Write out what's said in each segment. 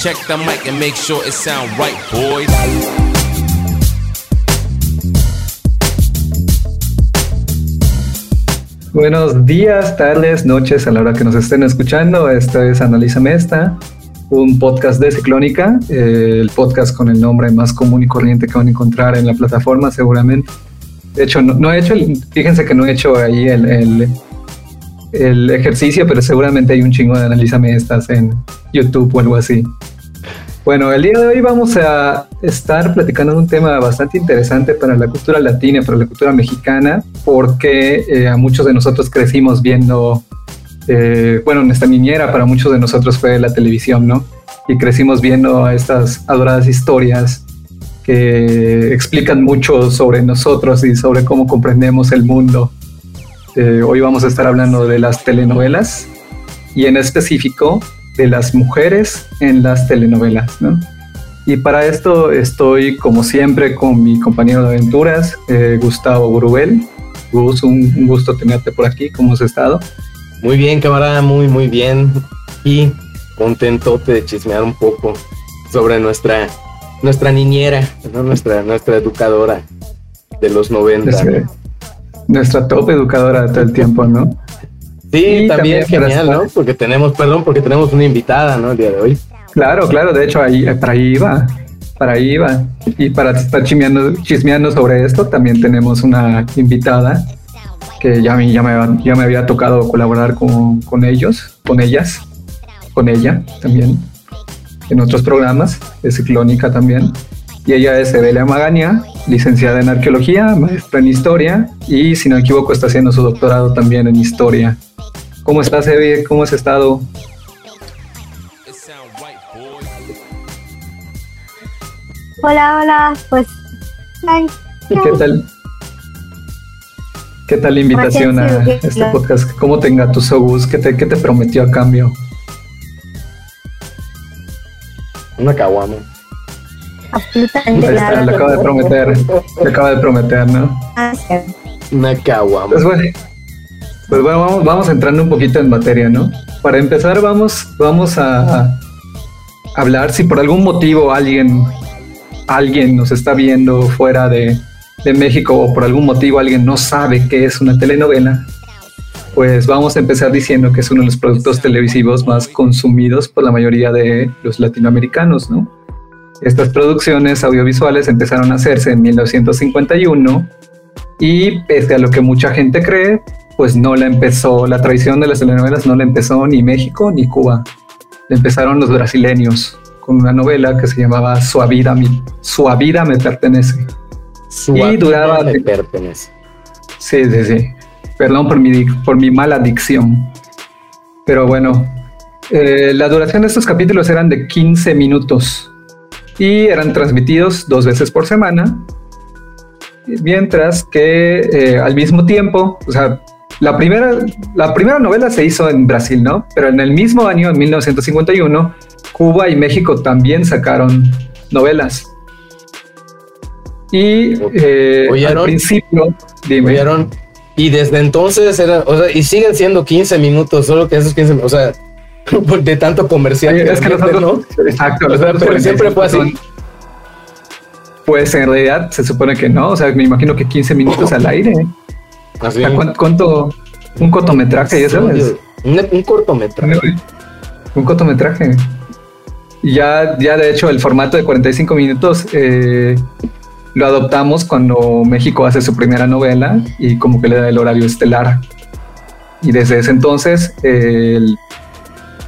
Check the mic and make sure it sound right, boys. Buenos días, tardes, noches a la hora que nos estén escuchando. Esto es Analízame esta, un podcast de Ciclónica, eh, el podcast con el nombre más común y corriente que van a encontrar en la plataforma seguramente. De hecho, no, he hecho, el- fíjense que no he hecho ahí el, el ejercicio, pero seguramente hay un chingo de Analízame estas en YouTube o algo así. Bueno, el día de hoy vamos a estar platicando de un tema bastante interesante para la cultura latina, para la cultura mexicana, porque eh, a muchos de nosotros crecimos viendo, eh, bueno, nuestra niñera para muchos de nosotros fue la televisión, ¿no? Y crecimos viendo estas adoradas historias que explican mucho sobre nosotros y sobre cómo comprendemos el mundo. Eh, hoy vamos a estar hablando de las telenovelas y en específico de las mujeres en las telenovelas, ¿no? Y para esto estoy, como siempre, con mi compañero de aventuras, eh, Gustavo Burubel. Gus, un, un gusto tenerte por aquí. ¿Cómo has estado? Muy bien, camarada, muy, muy bien. Y contentote de chismear un poco sobre nuestra, nuestra niñera, ¿no? nuestra, nuestra educadora de los 90. Nuestra, nuestra top educadora de todo el tiempo, ¿no? Sí, Y también, también genial, ¿no? Porque tenemos, perdón, porque tenemos una invitada, ¿no? El día de hoy. Claro, claro, de hecho, ahí, para ahí iba, para ahí iba. Y para estar chismeando, chismeando sobre esto, también tenemos una invitada que ya, me- ya, me, ya me había tocado colaborar con, con ellos, con ellas, con ella también, en otros programas, de Ciclónica también. Y ella es Evelia Magaña, licenciada en arqueología, maestra en historia y, si no me equivoco, está haciendo su doctorado también en historia. ¿Cómo estás, Evi? ¿Cómo has estado? Hola, hola, pues. ¿Y qué tal? ¿Qué tal la invitación a este podcast? ¿Cómo te engatusó Gus? ¿Qué te, qué te prometió a cambio? Una caguama. Absolutamente Ahí está, nada. le acaba de prometer, le acaba de prometer, ¿no? Gracias. Una caguama. Pues bueno, pues bueno vamos, vamos entrando un poquito en materia, ¿no? Para empezar, vamos, vamos a, a hablar si por algún motivo alguien, alguien nos está viendo fuera de, de México o por algún motivo alguien no sabe qué es una telenovela. Pues vamos a empezar diciendo que es uno de los productos televisivos más consumidos por la mayoría de los latinoamericanos, ¿no? Estas producciones audiovisuales empezaron a hacerse en 1951 y pese a lo que mucha gente cree, pues no la empezó, la tradición de las telenovelas no la empezó ni México ni Cuba. La empezaron los brasileños con una novela que se llamaba Su vida, mi, Su vida me pertenece. Su y duraba- me pertenece. Sí, sí, sí. Perdón por mi, por mi mala dicción. Pero bueno, eh, la duración de estos capítulos eran de 15 minutos y eran transmitidos dos veces por semana. Mientras que eh, al mismo tiempo, o sea, la primera, la primera novela se hizo en Brasil, ¿no? Pero en el mismo año, en 1951, Cuba y México también sacaron novelas. Y eh, al principio, dime. ¿Oyeron? Y desde entonces era, o sea, y siguen siendo 15 minutos, solo que esos 15, o sea, de tanto comercial. Sí, es que le meten, nosotros, exacto, O sea, pero siempre fue así. Pues en realidad se supone que no, o sea, me imagino que 15 minutos al aire. O Así. sea, ¿cuánto, cuánto- un cortometraje, ya sabes? Un, un cortometraje. Un cortometraje. Y ya, ya de hecho el formato de 45 minutos eh, lo adoptamos cuando México hace su primera novela y como que le da el horario estelar. Y desde ese entonces eh, el,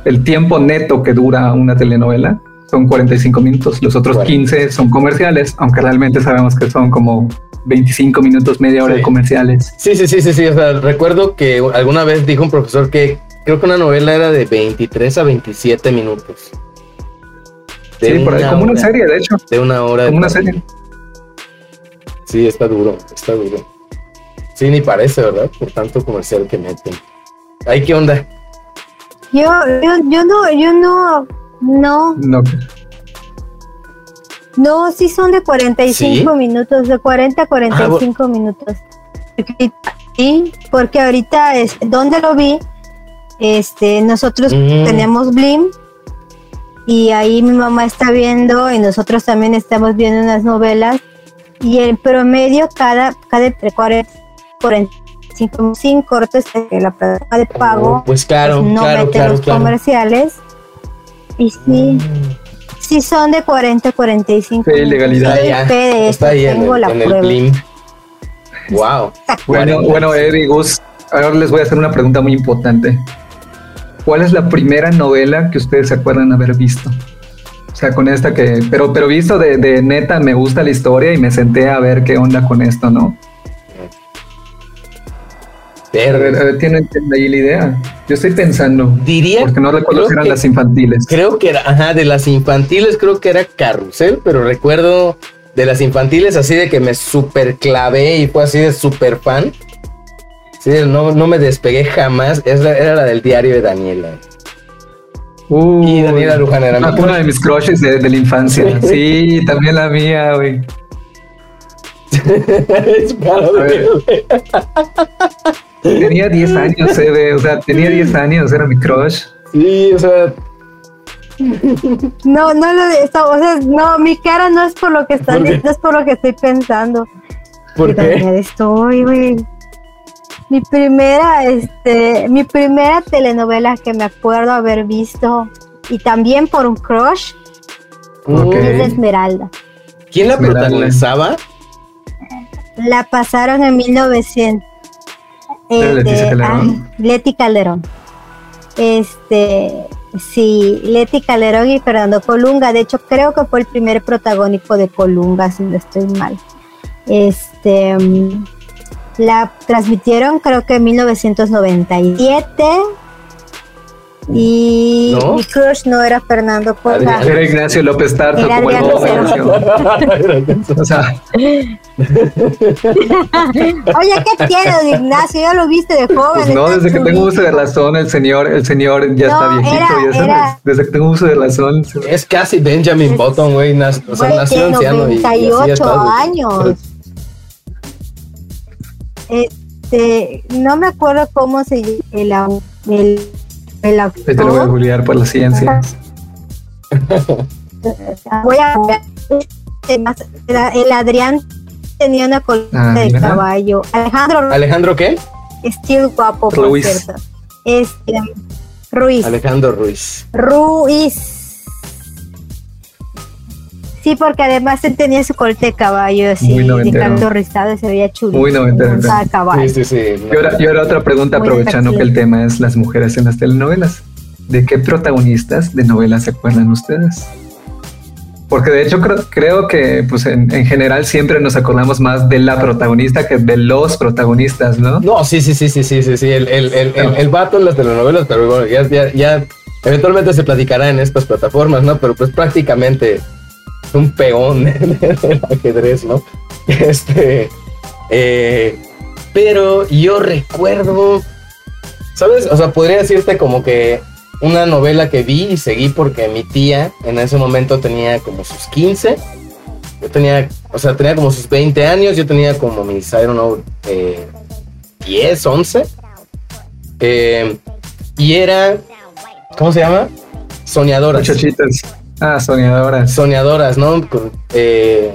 el tiempo neto que dura una telenovela son 45 minutos. Los otros 15 son comerciales, aunque realmente sabemos que son como 25 minutos, media hora Sí. de comerciales. Sí, sí, sí, sí, sí. O sea, recuerdo que alguna vez dijo un profesor que creo que una novela era de 23 a 27 minutos. De Sí, por ahí, como una serie, de hecho, De una hora. de como una serie. Sí, está duro, está duro. Sí, ni parece, ¿verdad? Por tanto comercial que meten. Ay, ¿qué onda? Yo, yo, yo no, yo no, no, No, no, sí son de 45 ¿Sí? minutos, de 40 a 45 minutos. Sí, porque ahorita, es, ¿dónde lo vi? Este, nosotros Mm. tenemos Blim y ahí mi mamá está viendo y nosotros también estamos viendo unas novelas y en promedio cada, cada entre 40 45 sin cortes de la plataforma de pago Oh, pues claro, no claro, mete claro, los claro. comerciales y sí, Mm. sí son de 40 a 45 Sí, legalidad. Ya, de esto, está ahí en tengo el, la en el prueba. Wow. Bueno, bueno, Eddie Gus, ahora les voy a hacer una pregunta muy importante. ¿Cuál es la primera novela que ustedes se acuerdan haber visto? O sea, con esta que, pero, pero visto de, de neta, me gusta la historia y me senté a ver qué onda con esto, ¿no? A ver, a ver, ¿tienen, tienen ahí la idea? Yo estoy pensando, Diría, porque no recuerdo si eran que- las infantiles. creo que era, ajá, de las infantiles creo que era Carrusel, pero recuerdo de las infantiles así de que me super clavé y fue así de super fan. Sí, no, no me despegué jamás. Es la- era la del diario de Daniela. Uy, Y Daniela Luján era mi una, una de mis crushes de, de la infancia. Sí, también la mía, güey. Es. Tenía 10 años, Eve, o sea, tenía 10 años, era mi crush. Sí, o sea, No, no lo de o sea, no, mi cara no es por lo que está, no es por lo que estoy pensando. ¿por Qué estoy, güey. Mi primera, este, mi primera telenovela que me acuerdo haber visto y también por un crush Ok. es Esmeralda. ¿Quién la Esmeralda. protagonizaba? La pasaron en 1900. Era Leticia Este, Calderón. Leti Calderón. Este, sí, Leti Calderón y Fernando Colunga. De hecho, creo que fue el primer protagónico de Colunga, si no estoy mal. Este, mm, la transmitieron creo que en 1997. Y ¿No? mi crush no era Fernando. Adrián. Era Ignacio López Tarso Era como el Adrián bobo, Lucero. O sea, Oye, ¿qué tienes, Ignacio? Ya lo viste de joven. pues no, desde que tengo uso de razón, el señor, el señor ya No, está viejito, era- ya sabes. era- Desde que tengo uso de razón. Es casi Benjamin Es- Button, güey. O sea, nació anciano y- y. así ya 98 está. años. Este, no me acuerdo cómo se el, au- el, te lo voy a googlear por la ciencia. Voy a era- el Adrián tenía una colita Ah, de mira. caballo. Alejandro ¿Alejandro qué? Still guapo, por Ruiz. cierto. Este, Ruiz. Alejandro Ruiz. Ruiz. Sí, porque además él tenía su corte de caballo así, de canto rizado, se veía chulo. Muy noventero. Sí, sí, sí. Y ahora, y ahora otra pregunta, Muy aprovechando que el tema es las mujeres en las telenovelas. ¿De qué protagonistas de novelas se acuerdan ustedes? Porque de hecho creo, creo que pues en, en general siempre nos acordamos más de la protagonista que de los protagonistas, ¿no? No, sí, sí, sí, sí, sí, sí, sí. El, el, el, el, el vato en las telenovelas, pero bueno, ya, ya, ya eventualmente se platicará en estas plataformas, ¿no? Pero pues prácticamente un peón del ajedrez, ¿no? Este. eh, pero yo recuerdo. ¿Sabes? O sea, podría decirte como que una novela que vi y seguí porque mi tía en ese momento tenía como sus 15. Yo tenía, o sea, tenía como sus 20 años, yo tenía como mis, I don't know, eh, 10, 11. Eh, y era, ¿cómo se llama? Soñadoras. Muchachitas. Ah, soñadoras. Soñadoras, ¿no? Con, eh,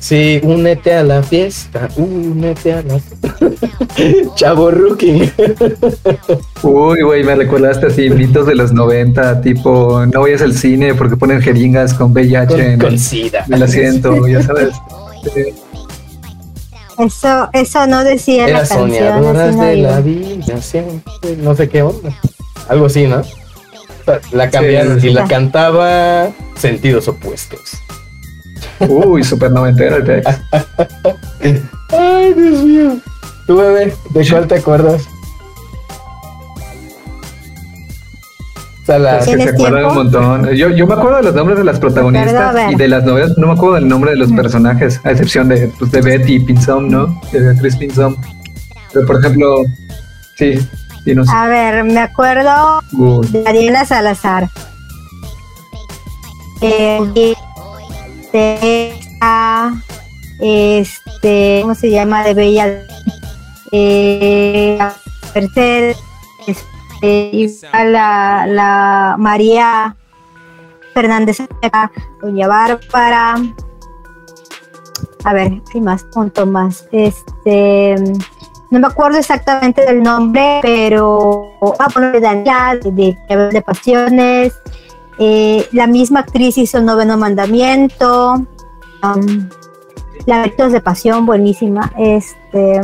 sí, únete a la fiesta, únete a la Chavo Rookie. Uy, güey, me recordaste así mitos de los 90, tipo, no vayas al cine porque ponen jeringas con VIH Con, en, con SIDA. en el asiento, ya sabes. Eso, eso no decía Era la canción. soñadoras de la vida, siempre, no sé qué onda. Algo así, ¿no? La cambiaron Sí. y la cantaba Sentidos Opuestos. Uy, súper noventero el texto. Ay, Dios mío. Tú, bebé, ¿de cuál te acuerdas? O sea, la- Es que ¿Tienes se acuerdan tiempo? un montón. Yo, yo me acuerdo de los nombres de las protagonistas y de las novelas, no me acuerdo del nombre de los personajes, a excepción de, pues, de Betty Pinzón, ¿no? De Beatriz Pinzón. Pero por ejemplo, sí, dinos. A ver, me acuerdo Uy, de Ariela Salazar. Eh, de esta, este, ¿cómo se llama? De Bella. Eh, Mercedes. Este, igual la, la María. Fernández, Doña Bárbara. A ver, hay más, punto más. Este, no me acuerdo exactamente del nombre, pero ah, bueno, de Daniela, de, de, de Pasiones. Eh, la misma actriz hizo el noveno mandamiento. Um, Laberintos de Pasión, buenísima. Este.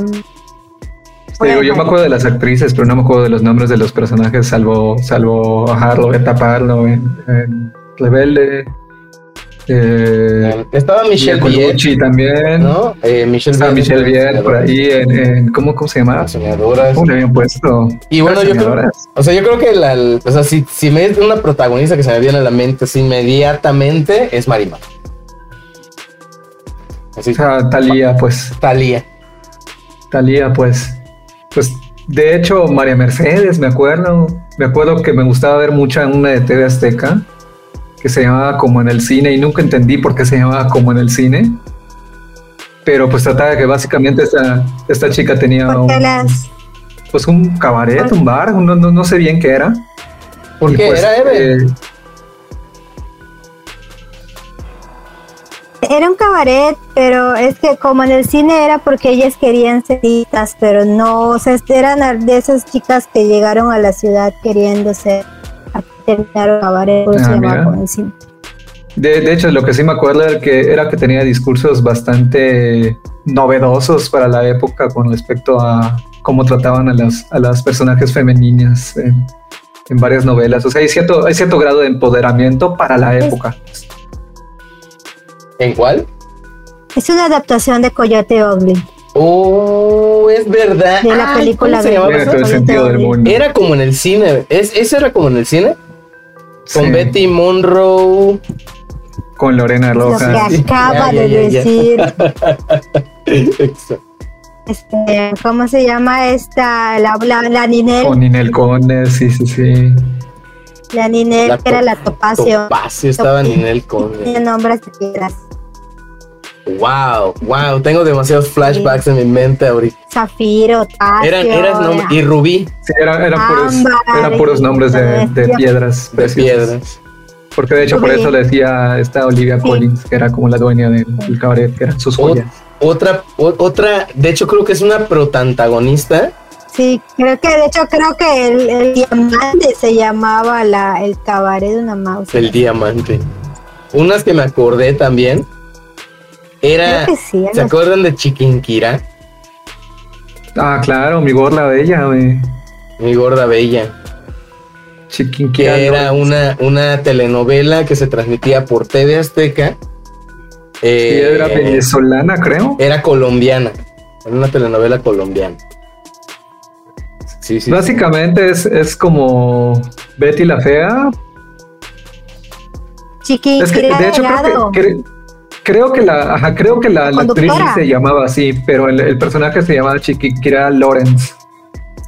Te digo, yo me acuerdo de las actrices, pero no me acuerdo de los nombres de los personajes, salvo, salvo bajarlo, taparlo en, en Rebelde. Eh, Estaba Michelle Colucci también. ¿no? Eh, Michelle Estaba Michelle Vier por ahí en, en- ¿cómo, ¿cómo se llama? Las soñadoras. ¿Cómo le habían puesto? Y bueno, yo creo, o sea, yo creo que la, o sea, si, si me es una protagonista que se me viene a la mente así inmediatamente es Marimar. Así, O sea, Talía, pues. Talía. Talía, pues. Pues, de hecho, María Mercedes, me acuerdo. Me acuerdo que me gustaba ver mucha una de TV Azteca, que se llamaba Como en el Cine, y nunca entendí por qué se llamaba Como en el Cine. Pero pues trataba de que básicamente esta, esta chica tenía un, las. pues un cabaret, un bar, no, no, no sé bien qué era. ¿Por qué? pues, ¿Era Eve? eh, Era un cabaret, pero es que como en el cine era porque ellas querían ser citas, pero no, o sea, eran de esas chicas que llegaron a la ciudad queriendo ser, cabaret, por eso Ah, se llamaba. De, de hecho, lo que sí me acuerdo era que, era que tenía discursos bastante novedosos para la época con respecto a cómo trataban a las, a las personajes femeninas en, en varias novelas. O sea, hay cierto, hay cierto grado de empoderamiento para la época. ¿En cuál? Es una adaptación de Coyote Ugly. Oh, es verdad. De la Ay, película ¿cómo se de- llamaba Tiene esa? todo el sentido del mundo. Era como en el cine. ¿Es, ¿Ese era como en el cine? Con Sí, Betty Monroe. Con Lorena Lo Rojas. que acaba de ya, ya. decir, Exacto. este, ¿cómo se llama esta? La, la, la Ninel, Con Ninel Conde, sí, sí, sí. la Ninel, La que era la to- Topacio. Topacio estaba Ninel Conde. Tiene nombres de piedras. Wow, wow, tengo demasiados flashbacks en mi mente ahorita. Zafiro, Tacio. Eran, eran y Rubí Sí, era- eran, puros, eran puros y- nombres de, piedras. de preciosas. piedras. Porque de hecho por eso decía esta Olivia Sí. Collins, que era como la dueña del, cabaret, que eran sus Ot- joyas. otra, o- otra, de hecho creo que es una protagonista. Sí, creo que de hecho creo que el, el diamante se llamaba la, el cabaret de una mouse. El diamante. Unas que me acordé también. Era. Sí, ¿Se acuerdan de Chiquinquira? Ah, claro, mi gorla bella, güey. Mi gorda bella. Chiquinquirá, Que era ¿no? una, una telenovela que se transmitía por TV Azteca. Sí, Eh, era venezolana, creo. era colombiana. Era una telenovela colombiana. Sí, sí. Básicamente es, es como Betty la Fea. Chiqui, Es que de hecho creo que, creo que la, ajá, creo que la, la actriz se llamaba así, pero el, el personaje se llamaba Chiquinquirá Lawrence.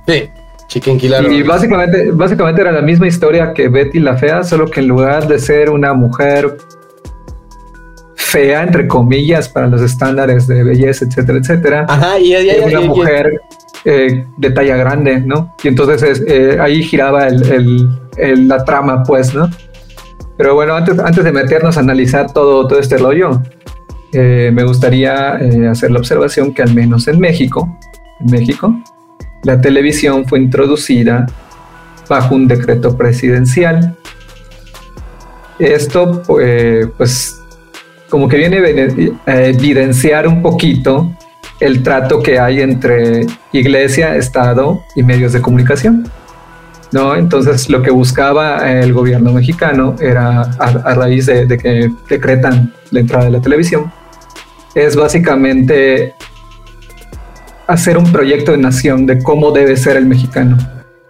Sí, Chiquinquila. Y básicamente, básicamente era la misma historia que Betty la Fea, solo que en lugar de ser una mujer fea, entre comillas, para los estándares de belleza, etcétera, etcétera, Ajá, y era una mujer eh, de talla grande, ¿no? Y entonces es, eh, ahí giraba el, el- el- la trama, pues, ¿no? Pero bueno, antes, de meternos a analizar todo, todo este rollo, eh, me gustaría eh, hacer la observación que al menos en México, en México, la televisión fue introducida bajo un decreto presidencial. Esto, eh, pues, como que viene a evidenciar un poquito el trato que hay entre iglesia, Estado y medios de comunicación. ¿No? Entonces lo que buscaba el gobierno mexicano era, a, raíz de, de que decretan la entrada de la televisión, es básicamente hacer un proyecto de nación de cómo debe ser el mexicano.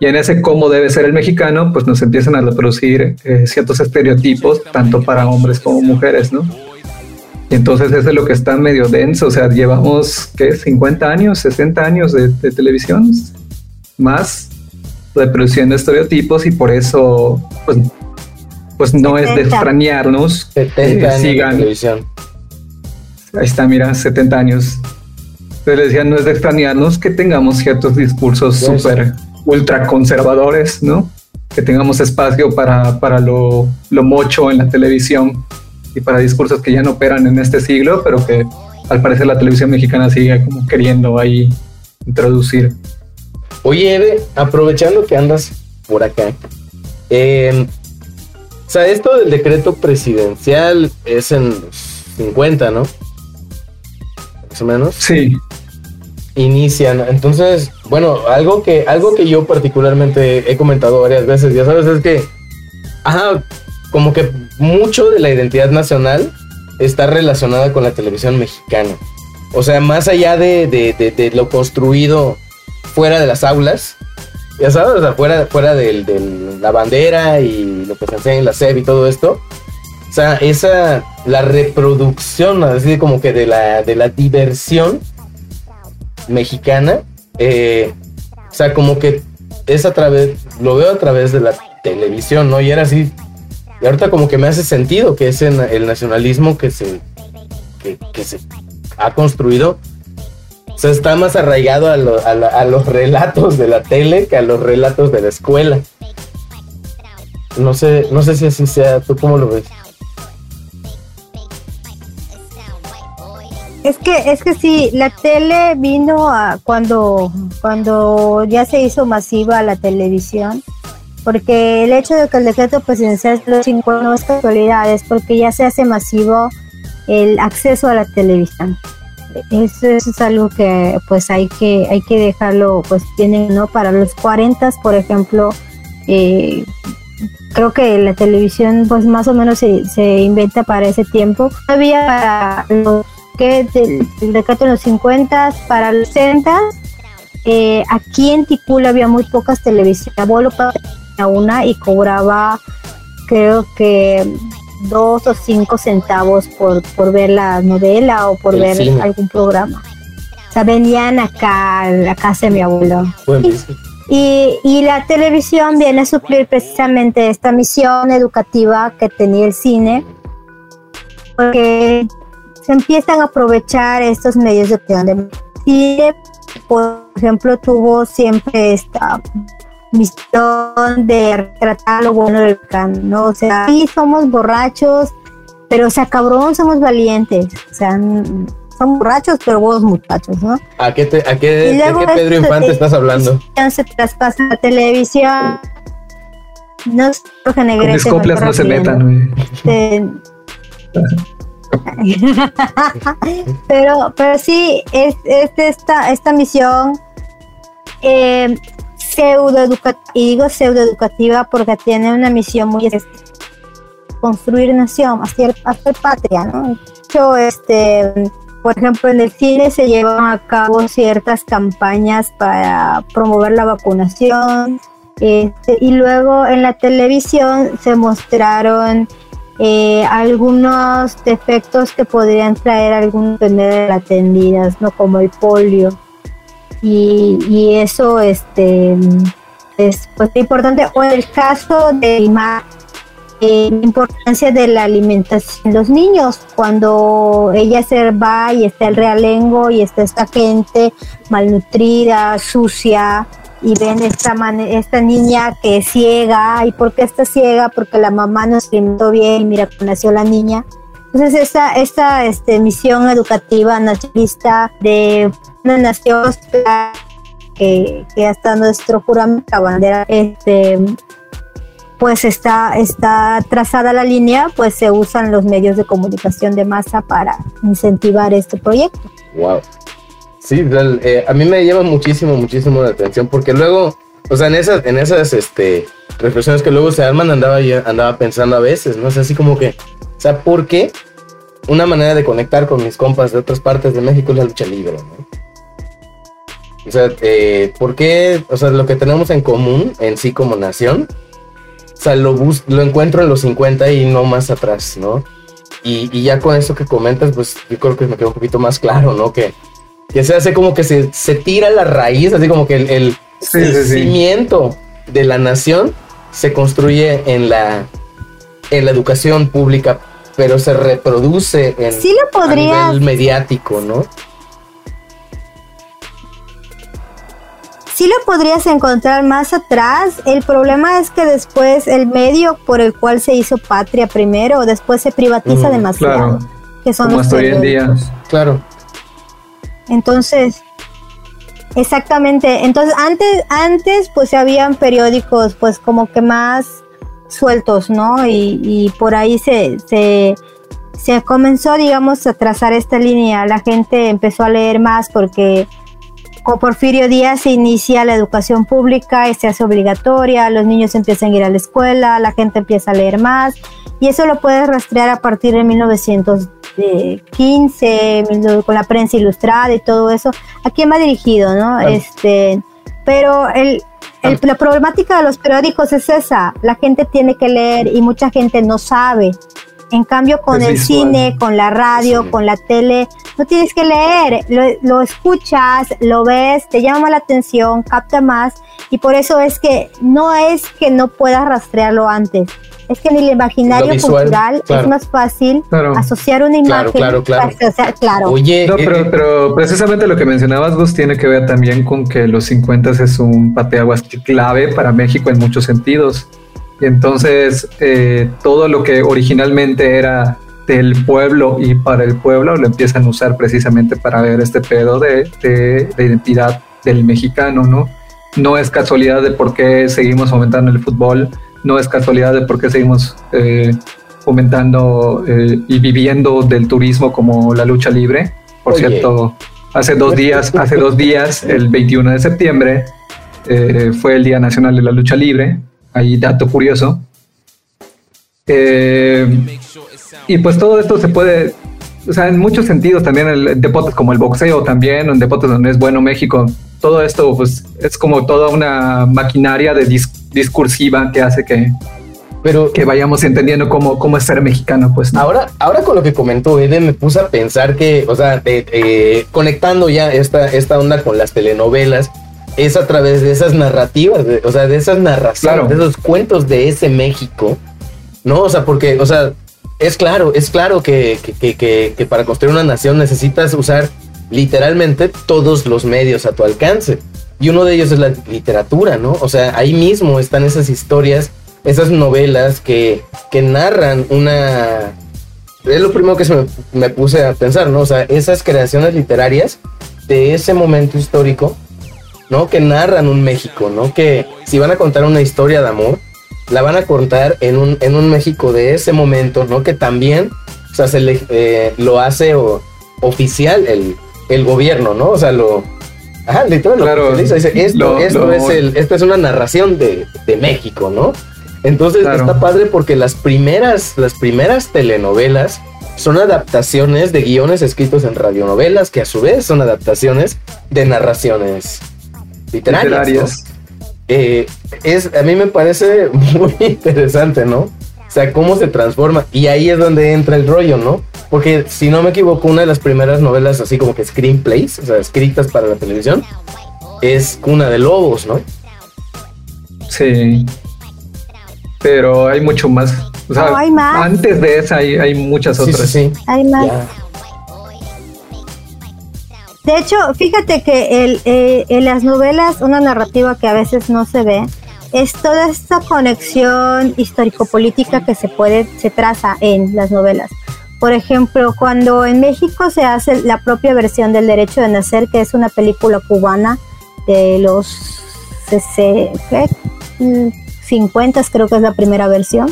Y en ese cómo debe ser el mexicano, pues nos empiezan a reproducir eh, ciertos estereotipos, tanto para hombres como mujeres, ¿no? Y entonces eso es lo que está medio denso, o sea, llevamos, ¿qué? 50 años, 60 años de, de televisión, más reproduciendo estereotipos y por eso, pues, pues no es de 70. extrañarnos 70 años de sigan, televisión. ahí está, mira, 70 años. Entonces les decía, no es de extrañarnos que tengamos ciertos discursos súper ultra conservadores, ¿no? que tengamos espacio para, para lo, lo mocho en la televisión y para discursos que ya no operan en este siglo, pero que al parecer la televisión mexicana sigue como queriendo ahí introducir. Oye, Eve, aprovechando que andas por acá, eh, o sea, esto del decreto presidencial es en los 50, ¿no? Más o menos. Sí, Inician. Entonces, bueno, algo que, algo que yo particularmente he comentado varias veces, ya sabes, es que, ajá, como que mucho de la identidad nacional está relacionada con la televisión mexicana. O sea, más allá de, de- de- de lo construido fuera de las aulas, ya sabes, o sea, fuera, fuera del- de la bandera y lo que se enseña en la SEP y todo esto. O sea, esa, la reproducción, así como que de la, de la diversión mexicana, eh, o sea, como que es a través, lo veo a través de la televisión, ¿no? Y era así, y ahorita como que me hace sentido que es el nacionalismo que se, que, que se ha construido, o sea, está más arraigado a, lo- a la- a los relatos de la tele que a los relatos de la escuela. No sé, no sé si así sea, ¿tú cómo lo ves? Es que, es que sí, la tele vino a cuando, cuando ya se hizo masiva la televisión, porque el hecho de que el decreto presidencial 50 no es casualidad, es porque ya se hace masivo el acceso a la televisión. Eso, eso es algo que pues hay que, hay que dejarlo pues tienen, ¿no? Para los 40, por ejemplo, eh, creo que la televisión pues más o menos se, se inventa para ese tiempo. Todavía para los que del decreto en los 50, para los 60, eh, aquí en Ticula había muy pocas televisiones. Abuelo tenía una y cobraba creo que dos o cinco centavos por, por ver la novela o por El ver cine. algún programa. O sea, venían acá a la casa de mi abuelo. Bueno, Y, y la televisión viene a suplir precisamente esta misión educativa que tenía el cine, porque se empiezan a aprovechar estos medios de opinión. El cine, por ejemplo, tuvo siempre esta misión de retratar lo bueno del can, ¿no? O sea, sí somos borrachos, pero o sea, cabrón, somos valientes. O sea, n- somos borrachos, pero buenos muchachos, ¿no? ¿a qué, te- a qué, de qué Pedro esto Infante estás hablando? se traspasa a la televisión. No es Jorge con Negrete, mis coplas no se metan. Este- pero, pero sí, es, es esta, esta misión eh, pseudoeducativa, y digo pseudoeducativa porque tiene una misión muy construir nación, hacer, hacer patria, ¿no? Hecho, este, por ejemplo, en el cine se llevan a cabo ciertas campañas para promover la vacunación, este, y luego en la televisión se mostraron eh, algunos defectos que podrían traer algunas enfermedades atendidas, ¿no? Como el polio. Y, y eso este, es pues, importante. O el caso de eh, la importancia de la alimentación de los niños. Cuando ella se va y está el realengo y está esta gente malnutrida, sucia, y ven esta, mane- esta niña que es ciega. ¿Y por qué está ciega? Porque la mamá no se alimentó bien y mira cómo nació la niña. Entonces esta, esta este, misión educativa nacionalista de una nación que, que hasta nuestro juramento, bandera, este, pues está, está trazada la línea, pues se usan los medios de comunicación de masa para incentivar este proyecto. Wow. Sí, eh, a mí me llama muchísimo, muchísimo la atención porque luego, o sea, en esas, en esas, este, reflexiones que luego se arman, andaba yo, andaba pensando a veces, ¿no? O sea, así como que, o sea, ¿por qué una manera de conectar con mis compas de otras partes de México es la lucha libre, ¿no? O sea, eh, ¿por qué, o sea, lo que tenemos en común en sí como nación, o sea, lo, bus lo encuentro en los 50 y no más atrás, ¿no? Y, y ya con eso que comentas, pues yo creo que me queda un poquito más claro, ¿no? Que, que se hace como que se, se tira la raíz, así como que el, el, Sí, el sí, sí. cimiento de la nación se construye en la, en la educación pública, pero se reproduce en Sí lo a podrías, nivel mediático, ¿no? Sí lo podrías encontrar más atrás. El problema es que después el medio por el cual se hizo patria primero, después se privatiza Mm, demasiado. claro. Que son Como los hasta hoy en día. periódicos. Claro. Entonces, exactamente. Entonces, antes, antes, pues habían periódicos, pues como que más sueltos, ¿no? Y, y por ahí se, se, se comenzó, digamos, a trazar esta línea. La gente empezó a leer más porque con Porfirio Díaz se inicia la educación pública y se hace obligatoria, los niños empiezan a ir a la escuela, la gente empieza a leer más y eso lo puedes rastrear a partir de 1915 mil- con la prensa ilustrada y todo eso. ¿A quién va dirigido, no? Claro. Este, pero el, el- la problemática de los periódicos es esa, la gente tiene que leer y mucha gente no sabe. En cambio, con Es el visual. cine, con la radio, Sí. con la tele, no tienes que leer, lo, lo escuchas, lo ves, te llama la atención, capta más y por eso es que no es que no puedas rastrearlo antes, es que en el imaginario visual, cultural claro. es más fácil Claro. asociar una Claro, imagen, claro, claro. asociar- claro. Oye, No, eh, pero, pero precisamente lo que mencionabas, Gus, tiene que ver también con que los 50 es un pateaguas clave para México en muchos sentidos. Entonces, eh, todo lo que originalmente era del pueblo y para el pueblo lo empiezan a usar precisamente para ver este pedo de, de, de identidad del mexicano, ¿no? No es casualidad de por qué seguimos fomentando el fútbol, no es casualidad de por qué seguimos eh, fomentando eh, y viviendo del turismo como la lucha libre. Por Oye. cierto, hace dos días, hace dos días, el 21 de septiembre, eh, fue el Día Nacional de la Lucha Libre. Ahí dato curioso. Eh, y pues todo esto se puede, o sea, en muchos sentidos también, el, deportes como el boxeo también, en deportes donde es bueno México, todo esto pues es como toda una maquinaria de dis- discursiva que hace que, pero que vayamos entendiendo cómo, cómo es ser mexicano, pues. ¿no? Ahora, ahora con lo que comentó Eden, me puse a pensar que, o sea, de- eh, conectando ya esta, esta onda con las telenovelas, es a través de esas narrativas, de- o sea, de esas narraciones, Claro. de esos cuentos de ese México, ¿no? O sea, porque, o sea, es claro, es claro que, que, que- que- para construir una nación necesitas usar literalmente todos los medios a tu alcance. Y uno de ellos es la literatura, ¿no? O sea, ahí mismo están esas historias, esas novelas que, que narran una... Es lo primero que se me, me puse a pensar, ¿no? O sea, esas creaciones literarias de ese momento histórico, ¿no? Que narran un México, ¿no? Que si van a contar una historia de amor, la van a contar en un, en un México de ese momento, ¿no? Que también, o sea, se le, eh, lo hace o- oficial el, el gobierno, ¿no? O sea, lo... Ajá, literal, Claro, dice, esto, lo- esto lo- es el, esto es una narración de, de México, ¿no? Entonces Claro. está padre porque las primeras, las primeras telenovelas son adaptaciones de guiones escritos en radionovelas que a su vez son adaptaciones de narraciones literarias. Eh, es, a mí me parece muy interesante, ¿no? O sea, cómo se transforma. Y ahí es donde entra el rollo, ¿no? Porque si no me equivoco, una de las primeras novelas así como que screenplays, o sea, escritas para la televisión, es Cuna de Lobos, ¿no? Sí. Pero hay mucho más. O sea, No, hay más. antes de esa hay, hay muchas Sí, otras. sí, sí. Hay más. Ya. De hecho, fíjate que el, eh, en las novelas, una narrativa que a veces no se ve, es toda esta conexión histórico-política que se puede, se traza en las novelas. Por ejemplo, cuando en México se hace la propia versión del Derecho de Nacer, que es una película cubana de los CC ¿qué? Mm, 50, creo que es la primera versión.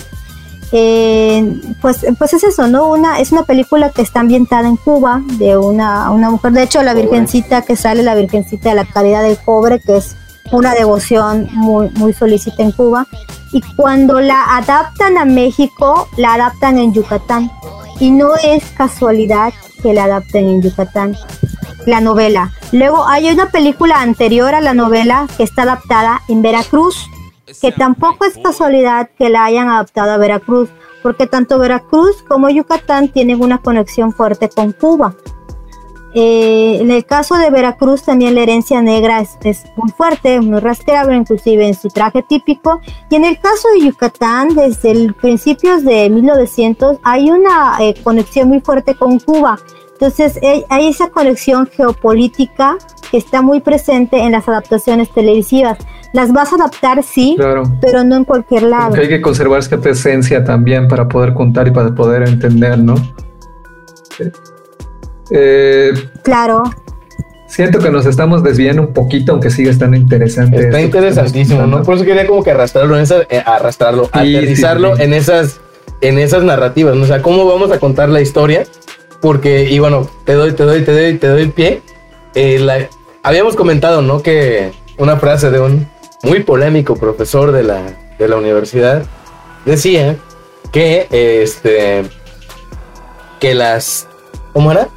Eh, pues, pues es eso, ¿no? Una, es una película que está ambientada en Cuba, de una, una mujer, de hecho la virgencita que sale, la virgencita de la caridad del cobre, que es una devoción muy, muy solicita en Cuba, y cuando la adaptan a México, la adaptan en Yucatán, y no es casualidad que la adapten en Yucatán, la novela. Luego hay una película anterior a la novela que está adaptada en Veracruz, que tampoco es casualidad que la hayan adaptado a Veracruz, porque tanto Veracruz como Yucatán tienen una conexión fuerte con Cuba. Eh, en el caso de Veracruz también la herencia negra es, muy fuerte, muy rastreable, inclusive en su traje típico. Y en el caso de Yucatán, desde el principios de 1900 hay una eh, conexión muy fuerte con Cuba. Entonces eh, hay esa conexión geopolítica que está muy presente en las adaptaciones televisivas. Las vas a adaptar, sí, Claro. pero no en cualquier lado. Porque hay que conservar cierta esencia también para poder contar y para poder entender, ¿no? Eh, Claro, siento que nos estamos desviando un poquito, aunque sigue estando interesante. Está interesantísimo, ¿no? Por eso quería como que arrastrarlo en esas, eh, arrastrarlo, Sí, aterrizarlo sí, sí. en esas, en esas narrativas, ¿no? O sea, cómo vamos a contar la historia, porque, y bueno, te doy, te doy, te doy, te doy pie. Eh, habíamos comentado, ¿no? Que una frase de un muy polémico profesor de la, de la universidad decía que, este, que las, ¿cómo era?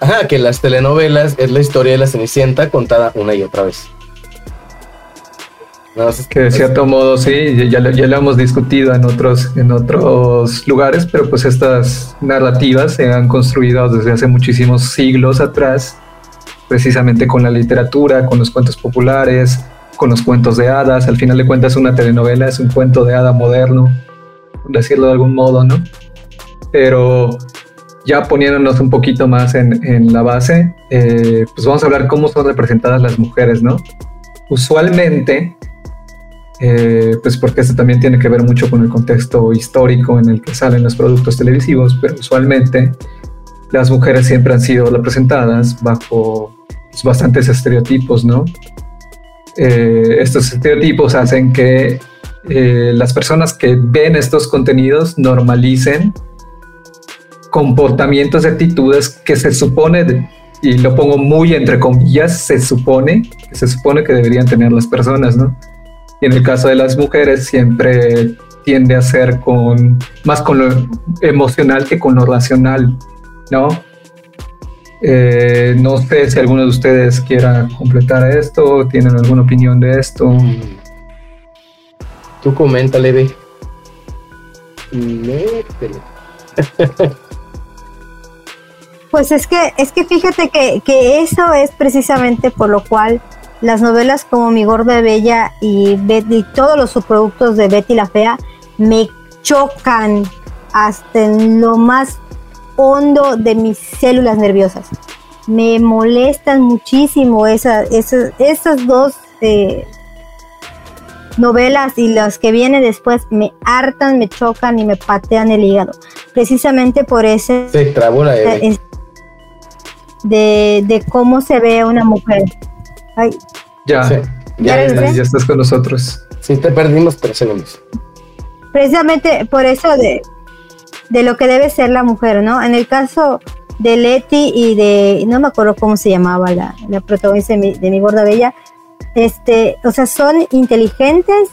Ajá, que las telenovelas es la historia de la Cenicienta contada una y otra vez. No, es- Que de cierto modo, sí, ya, ya lo hemos discutido en otros, en otros lugares, pero pues estas narrativas se han construido desde hace muchísimos siglos atrás, precisamente con la literatura, con los cuentos populares, con los cuentos de hadas. Al final de cuentas, una telenovela es un cuento de hada moderno, por decirlo de algún modo, ¿no? Pero ya poniéndonos un poquito más en, en la base, eh, pues vamos a hablar cómo son representadas las mujeres, ¿no? Usualmente, eh, pues porque esto también tiene que ver mucho con el contexto histórico en el que salen los productos televisivos, pero usualmente las mujeres siempre han sido representadas bajo pues, bastantes estereotipos, ¿no? Eh, estos estereotipos hacen que eh, las personas que ven estos contenidos normalicen comportamientos y actitudes que se supone, y lo pongo muy entre comillas, se supone, se supone que deberían tener las personas, ¿no? Y en el caso de las mujeres siempre tiende a ser con más con lo emocional que con lo racional, ¿no? Eh, no sé si alguno de ustedes quiera completar esto, tienen alguna opinión de esto. Tú coméntale, ve. Métele. Pues es que, es que fíjate que, que eso es precisamente por lo cual las novelas como Mi Gorda Bella y, Bet- y todos los subproductos de Betty la Fea me chocan hasta en lo más hondo de mis células nerviosas. Me molestan muchísimo esa- esa- esas dos eh, novelas y las que vienen después me hartan, me chocan y me patean el hígado. Precisamente por ese Se trabó la de, de cómo se ve una mujer. Ay, Ya, Sí, ¿Ya ya, ya. ya estás con nosotros. Sí, te perdimos tres segundos. precisamente por eso de, de lo que debe ser la mujer, ¿no? En el caso de Leti y de, no me acuerdo cómo se llamaba la, la protagonista de mi, de mi gorda bella, este, o sea, son inteligentes,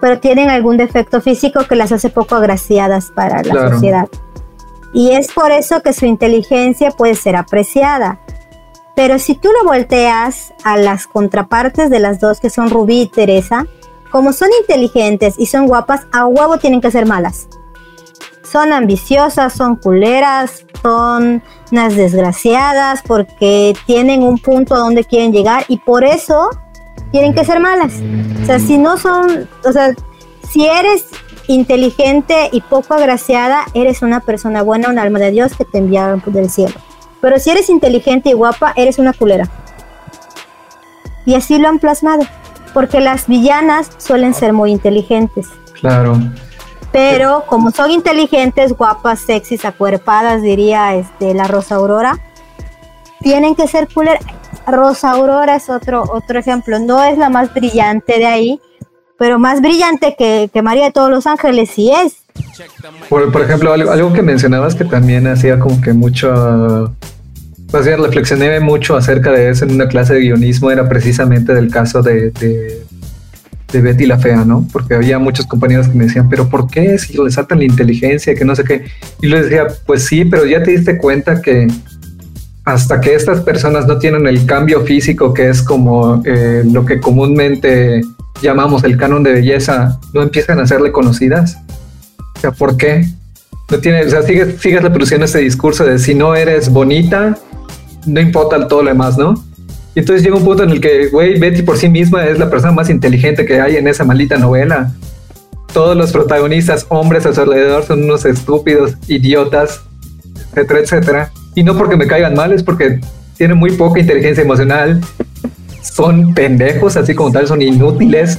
pero tienen algún defecto físico que las hace poco agraciadas para la Claro. sociedad. Y es por eso que su inteligencia puede ser apreciada. Pero si tú lo volteas a las contrapartes de las dos, que son Rubí y Teresa, como son inteligentes y son guapas, a huevo tienen que ser malas. Son ambiciosas, son culeras, son unas desgraciadas porque tienen un punto a donde quieren llegar y por eso tienen que ser malas. O sea, si no son, o sea, si eres inteligente y poco agraciada, eres una persona buena, un alma de Dios que te enviaron del cielo. Pero si eres inteligente y guapa, eres una culera. Y así lo han plasmado. Porque las villanas suelen ser muy inteligentes. Claro. Pero como son inteligentes, guapas, sexys, acuerpadas, diría este, la Rosa Aurora, tienen que ser culera. Rosa Aurora es otro, otro ejemplo. No es la más brillante de ahí, pero más brillante que, que María de todos los ángeles sí es. Por, ejemplo, algo, que mencionabas que también hacía como que mucho, pues bien, reflexioné mucho acerca de eso en una clase de guionismo, era precisamente del caso de, de, Betty la Fea, ¿no? Porque había muchos compañeros que me decían, pero ¿por qué si resaltan la inteligencia, que no sé qué? Y les decía, pues sí, pero ya te diste cuenta que hasta que estas personas no tienen el cambio físico, que es como eh, lo que comúnmente llamamos el canon de belleza, no empiezan a ser reconocidas. Sea, ¿por qué? No tiene, o sea, sigues, sigues reproduciendo ese discurso de si no eres bonita, no importa todo lo demás, ¿no? Y entonces llega un punto en el que, güey, Betty por sí misma es la persona más inteligente que hay en esa maldita novela. Todos los protagonistas, hombres a su alrededor, son unos estúpidos, idiotas, etcétera, etcétera. Y no porque me caigan mal, es porque tienen muy poca inteligencia emocional, son pendejos, así como tal, son inútiles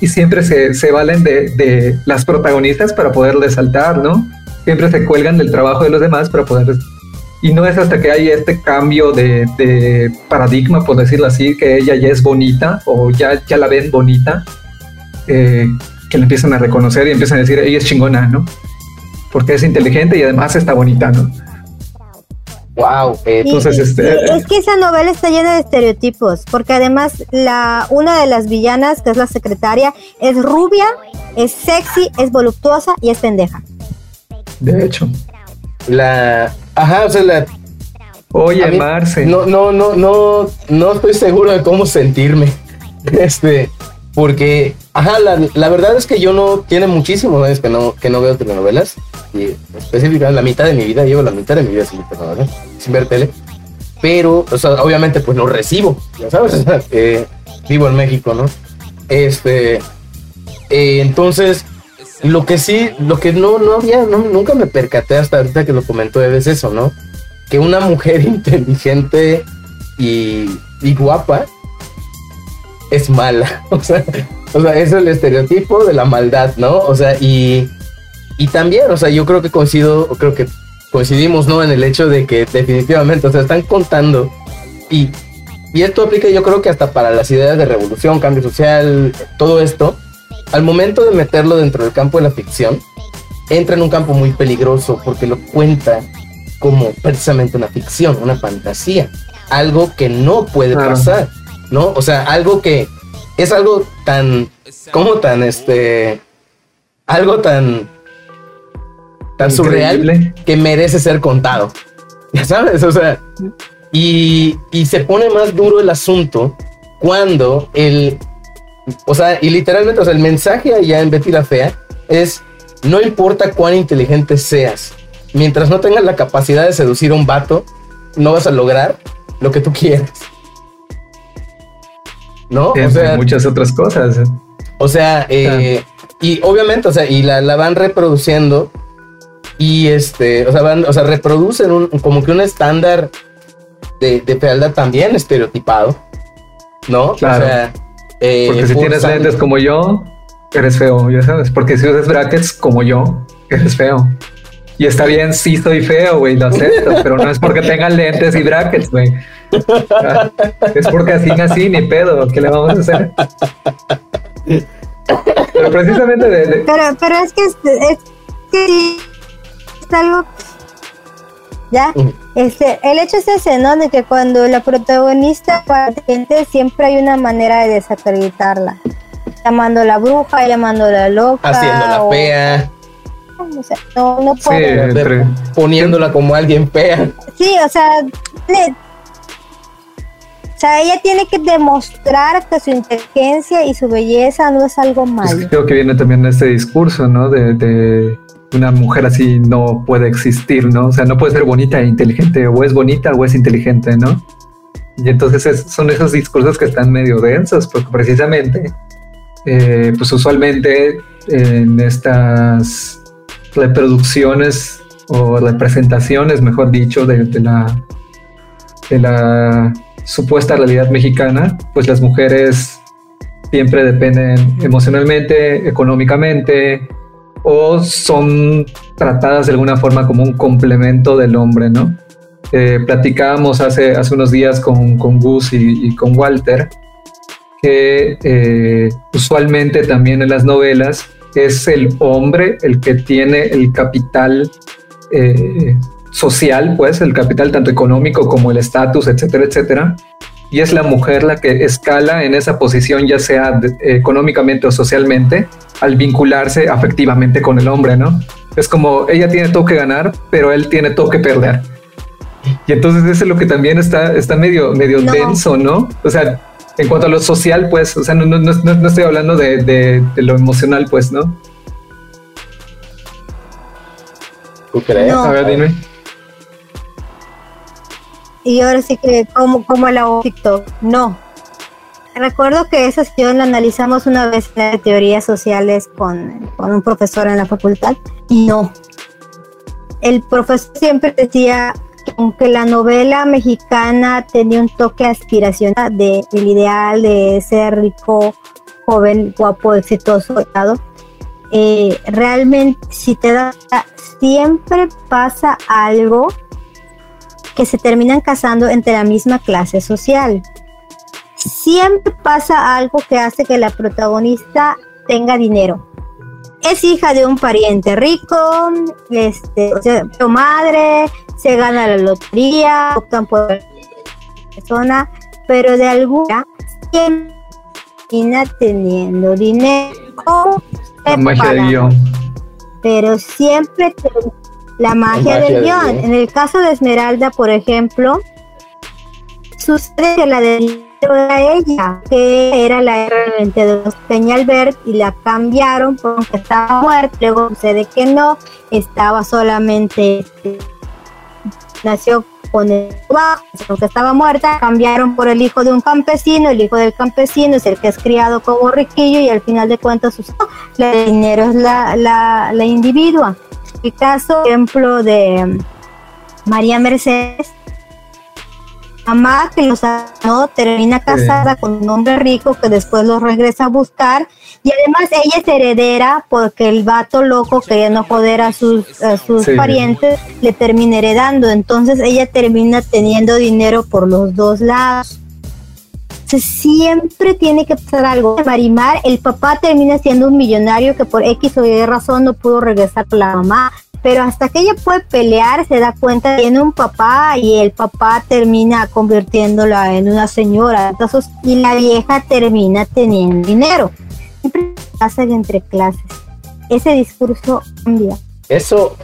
y siempre se, se valen de, de, las protagonistas para poder resaltar, ¿no? Siempre se cuelgan del trabajo de los demás para poder... Y no es hasta que hay este cambio de, de paradigma, por decirlo así, que ella ya es bonita o ya, ya la ven bonita, eh, que la empiezan a reconocer y empiezan a decir, ella es chingona, ¿no? Porque es inteligente y además está bonita, ¿no? Wow. Entonces, y, este, y es que esa novela está llena de estereotipos, porque además la una de las villanas, que es la secretaria, es rubia, es sexy, es voluptuosa y es pendeja. De hecho. La, ajá, o sea, la. Oye, mí, Marce. No, no, no, no, no estoy seguro de cómo sentirme. Este, porque, ajá, la, la, verdad es que yo no, tiene muchísimos años que no, que no veo telenovelas. Y específicamente la mitad de mi vida, llevo la mitad de mi vida sin telenovelas, sin ver tele. Pero, o sea, obviamente, pues no recibo, ya sabes, eh, vivo en México, ¿no? Este, eh, entonces, lo que sí, lo que no, no había, nunca me percaté hasta ahorita que lo comentó es eso, ¿no? Que una mujer inteligente y, y guapa es mala. O sea, o sea, es el estereotipo de la maldad, ¿no? O sea, y, y también, o sea, yo creo que coincido, creo que coincidimos, ¿no? En el hecho de que definitivamente, o sea, están contando y, y esto aplica yo creo que hasta para las ideas de revolución, cambio social, todo esto, al momento de meterlo dentro del campo de la ficción, entra en un campo muy peligroso porque lo cuenta como precisamente una ficción, una fantasía, algo que no puede Claro. pasar. ¿no? O sea, algo que es algo tan, como tan, este, algo tan, tan surreal Increíble. que merece ser contado. Ya sabes, o sea, y, y se pone más duro el asunto cuando el, o sea, y literalmente, o sea, el mensaje allá en Betty la Fea es, no importa cuán inteligente seas, mientras no tengas la capacidad de seducir a un vato, no vas a lograr lo que tú quieres. ¿No? O sea, muchas otras cosas. o sea, eh, y obviamente, o sea, y la, la van reproduciendo y este, o sea, van, o sea, reproducen un, como que un estándar de, de fealdad también estereotipado, ¿no? Claro. O sea, eh, Porque si tienes lentes como yo, eres feo, ya sabes. Porque si usas brackets como yo, eres feo. Y está bien, sí soy feo, güey, lo acepto, pero no es porque tenga lentes y brackets, güey. Ah, Es porque así nací, ni pedo, ¿qué le vamos a hacer? Pero precisamente de, de- Pero, pero es que es, es que sí, algo. Ya, Ujú. este, el hecho es ese, ¿no? De que cuando la protagonista para gente siempre hay una manera de desacreditarla. Llamándola bruja, llamándola loca. haciéndola o- fea, o sea, no, no sí, puede. entre- poniéndola como alguien fea. Sí, o sea, le- o sea, ella tiene que demostrar que su inteligencia y su belleza no es algo pues malo. creo que viene también este discurso, ¿no? De, de una mujer así no puede existir, ¿no? O sea, no puede ser bonita e inteligente, o es bonita o es inteligente, ¿no? Y entonces es- son esos discursos que están medio densos, porque precisamente, eh, pues usualmente en estas reproducciones o representaciones, mejor dicho, de la, de la supuesta realidad mexicana, pues las mujeres siempre dependen emocionalmente, económicamente, o son tratadas de alguna forma como un complemento del hombre, ¿no? Eh, platicábamos hace, hace unos días con, con Gus y, con Walter que eh, usualmente también en las novelas es el hombre el que tiene el capital eh, social, pues el capital tanto económico como el estatus, etcétera, etcétera. Y es la mujer la que escala en esa posición, ya sea económicamente o socialmente, al vincularse afectivamente con el hombre, ¿no? Es como ella tiene todo que ganar, pero él tiene todo que perder. Y entonces eso es lo que también está, está medio, medio No. denso, ¿no? O sea, en cuanto a lo social, pues, o sea, no, no, no, no- no estoy hablando de, de- de lo emocional, pues, ¿no? ¿Tú crees? No. A ver, dime. Y ahora sí que, como, como la TikTok, no. Recuerdo que esa sesión la analizamos una vez en teorías sociales con, con un profesor en la facultad y no. El profesor siempre decía, aunque la novela mexicana tenía un toque aspiracional de el ideal de ser rico, joven, guapo, exitoso, eh, realmente si te da siempre pasa algo que se terminan casando entre la misma clase social. Siempre pasa algo que hace que la protagonista tenga dinero. Es hija de un pariente rico, este, o madre, se gana la lotería, optan por persona, pero de alguna termina teniendo dinero. Magia guion. Pero siempre la magia, del guion. En el caso de Esmeralda, por ejemplo, sucede que la de era ella, que era la realmente de los Peñalbert y la cambiaron porque estaba muerta, luego sucede que no, estaba solamente nació con el bajo, que estaba muerta, cambiaron por el hijo de un campesino, el hijo del campesino es el que es criado como riquillo y al final de cuentas el dinero es la, la, la individua. El caso, ejemplo de María Mercedes, mamá que los no termina casada con un hombre rico que después los regresa a buscar y además ella es heredera porque el vato loco queriendo joder a sus, sus parientes le termina heredando. Entonces ella termina teniendo dinero por los dos lados siempre tiene que pasar algo. Marimar, el papá termina siendo un millonario que por X o Y razón no pudo regresar con la mamá pero hasta que ella puede pelear se da cuenta que tiene un papá y el papá termina convirtiéndola en una señora. Entonces y la vieja termina teniendo dinero. Siempre pasa entre clases. Ese discurso cambia. Eso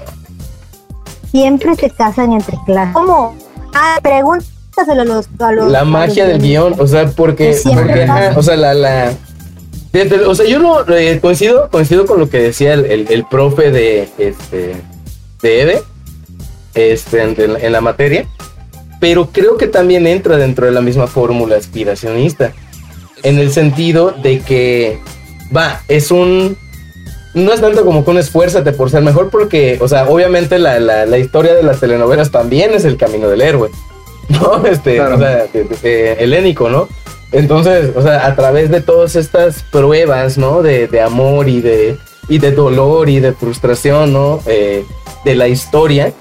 siempre se casan entre clases. ¿cómo? ah pregúntaselo a los, a los la magia del guion o sea porque, o sea la, la o sea, yo no eh, coincido, coincido con lo que decía el, profe de este de Eve este, en, la materia, pero creo que también entra dentro de la misma fórmula aspiracionista, en el sentido de que va, es un no es tanto como que un esfuérzate por ser mejor, porque, o sea, obviamente la, la, historia de las telenovelas también es el camino del héroe, ¿no? Este, o sea, helénico, ¿no? Entonces, o sea, a través de todas estas pruebas, ¿no? De, amor y de, y de dolor y de frustración, ¿no? Eh, de la historia,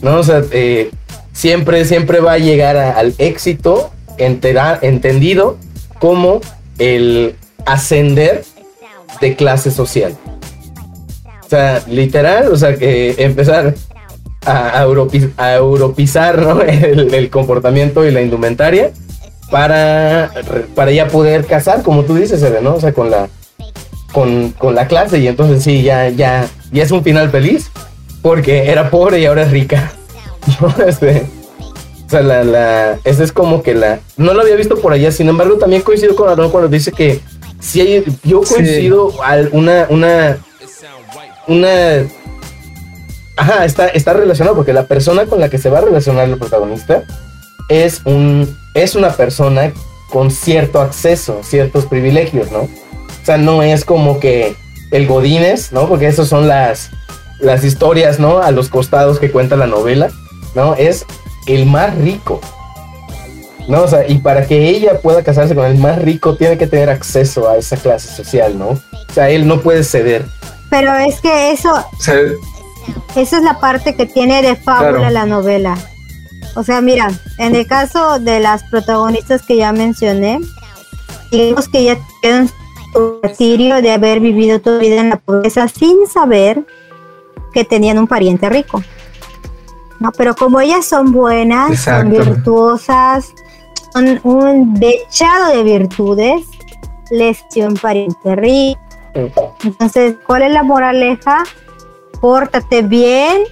¿no? O sea, eh, siempre, siempre va a llegar al éxito entendido como el ascender de clase social. O sea, literal, o sea, que empezar a, europizar ¿no? el, el, comportamiento y la indumentaria para, para ya poder casar, como tú dices, ¿no? O sea, con la, con, la clase y entonces sí, ya, ya, ya es un final feliz porque era pobre y ahora es rica. Este, o sea, la, la, esa es como que la, no lo había visto por allá, sin embargo también coincido con Aaron cuando dice que si hay, yo coincido al una, una, una, ajá, está, está relacionado porque la persona con la que se va a relacionar el protagonista es un es una persona con cierto acceso, ciertos privilegios, ¿no? O sea, no es como que el Godínez, ¿no? Porque esas son las, las historias, ¿no? A los costados que cuenta la novela, ¿no? Es el más rico. ¿No? O sea, y para que ella pueda casarse con el más rico, tiene que tener acceso a esa clase social, ¿no? O sea, él no puede ceder. Pero es que eso. Esa es la parte que tiene de fábula la novela. O sea, mira, en el caso de las protagonistas que ya mencioné, digamos que ya tienen su martirio de haber vivido toda vida en la pobreza sin saber que tenían un pariente rico. No, pero como ellas son buenas, son virtuosas, son un dechado de virtudes, les dio un pariente rico. Entonces, ¿cuál es la moraleja? Pórtate bien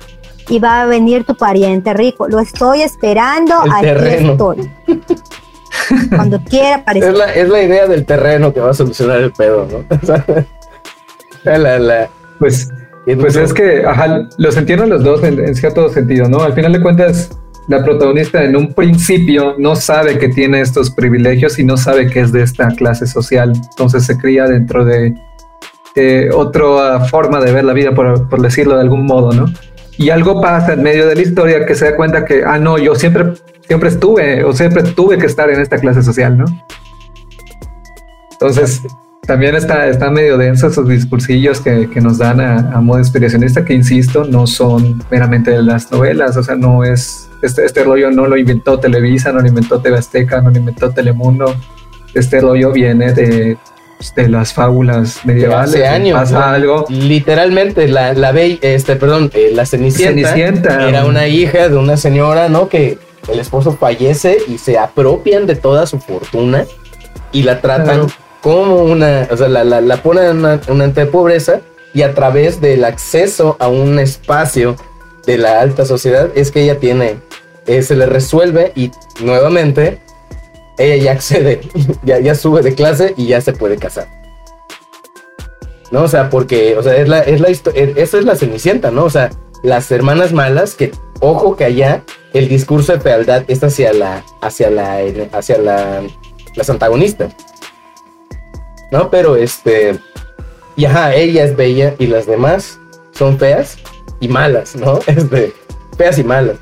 y va a venir tu pariente rico. Lo estoy esperando, aquí estoy. Cuando quiera aparecer. Es la, es la, idea del terreno que va a solucionar el pedo, ¿no? pues, pues es que, ajá, los entiendo los dos en, cierto sentido, ¿no? Al final de cuentas, la protagonista en un principio no sabe que tiene estos privilegios y no sabe que es de esta clase social. Entonces se cría dentro de, otra forma de ver la vida, por, por decirlo de algún modo, ¿no? y algo pasa en medio de la historia que se da cuenta que, ah, no, yo siempre, siempre estuve o siempre tuve que estar en esta clase social, ¿no? Entonces, también está, está medio denso esos discursillos que, que nos dan a, a, modo inspiracionista, que insisto, no son meramente de las novelas, o sea, no es, este, este rollo no lo inventó Televisa, no lo inventó TV no lo inventó Telemundo, este rollo viene de, de las fábulas medievales. Hace años. Pasa algo. Literalmente, la, la este, perdón, eh, la Cenicienta, Cenicienta. era una hija de una señora, ¿no? Que el esposo fallece y se apropian de toda su fortuna y la tratan Claro. como una, o sea, la, la, la ponen en una, una pobreza y a través del acceso a un espacio de la alta sociedad es que ella tiene, eh, se le resuelve y nuevamente ella ya accede, ya, ya sube de clase y ya se puede casar. ¿No? O sea, porque, o sea, es la, es la eh, esa es la cenicienta, ¿no? O sea, las hermanas malas, que, ojo que allá el discurso de fealdad es hacia la, hacia la, hacia la, las antagonistas. ¿No? Pero este, y ajá, ella es bella y las demás son feas y malas, ¿no? Este, feas y malas.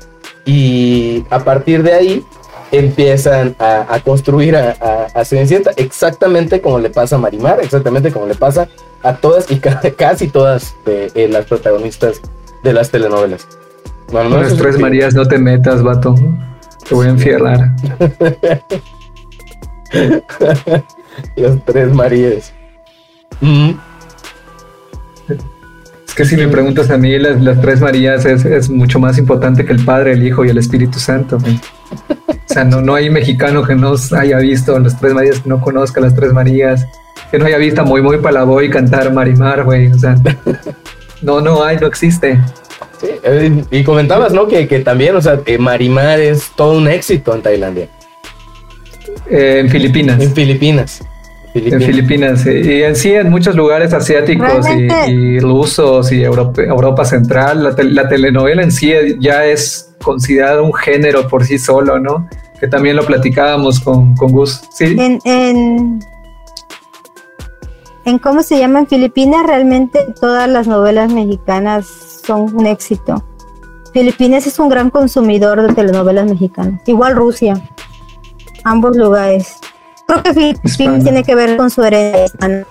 Y a partir de ahí empiezan a, a construir a, a- a Cenicienta exactamente como le pasa a Marimar, exactamente como le pasa a todas y ca- casi todas de, eh, las protagonistas de las telenovelas. Bueno, no las tres Marías, no te metas, vato. Te voy a enfierrar. Las tres Marías. Mm, Es que si me preguntas a mí, las, las tres Marías es, es mucho más importante que el Padre, el Hijo y el Espíritu Santo. O sea, no, no hay mexicano que no haya visto las tres Marías, que no conozca las tres Marías, que no haya visto a Muy Muy Palaboy cantar Marimar, güey. O sea, no, no hay, no existe. sí, eh, y comentabas, ¿no? Que, que también, o sea, eh, Marimar es todo un éxito en Tailandia, Eh, en Filipinas. en Filipinas. En Filipinas y en sí en muchos lugares asiáticos y, rusos y Europa, Europa Central, la, la telenovela en sí ya es considerada un género por sí solo, ¿no? Que también lo platicábamos con, con Gus. Sí, En, en, en cómo se llama en Filipinas, realmente todas las novelas mexicanas son un éxito. Filipinas es un gran consumidor de telenovelas mexicanas. Igual Rusia. Ambos lugares. Creo que Filipinas España. tiene que ver con su herencia.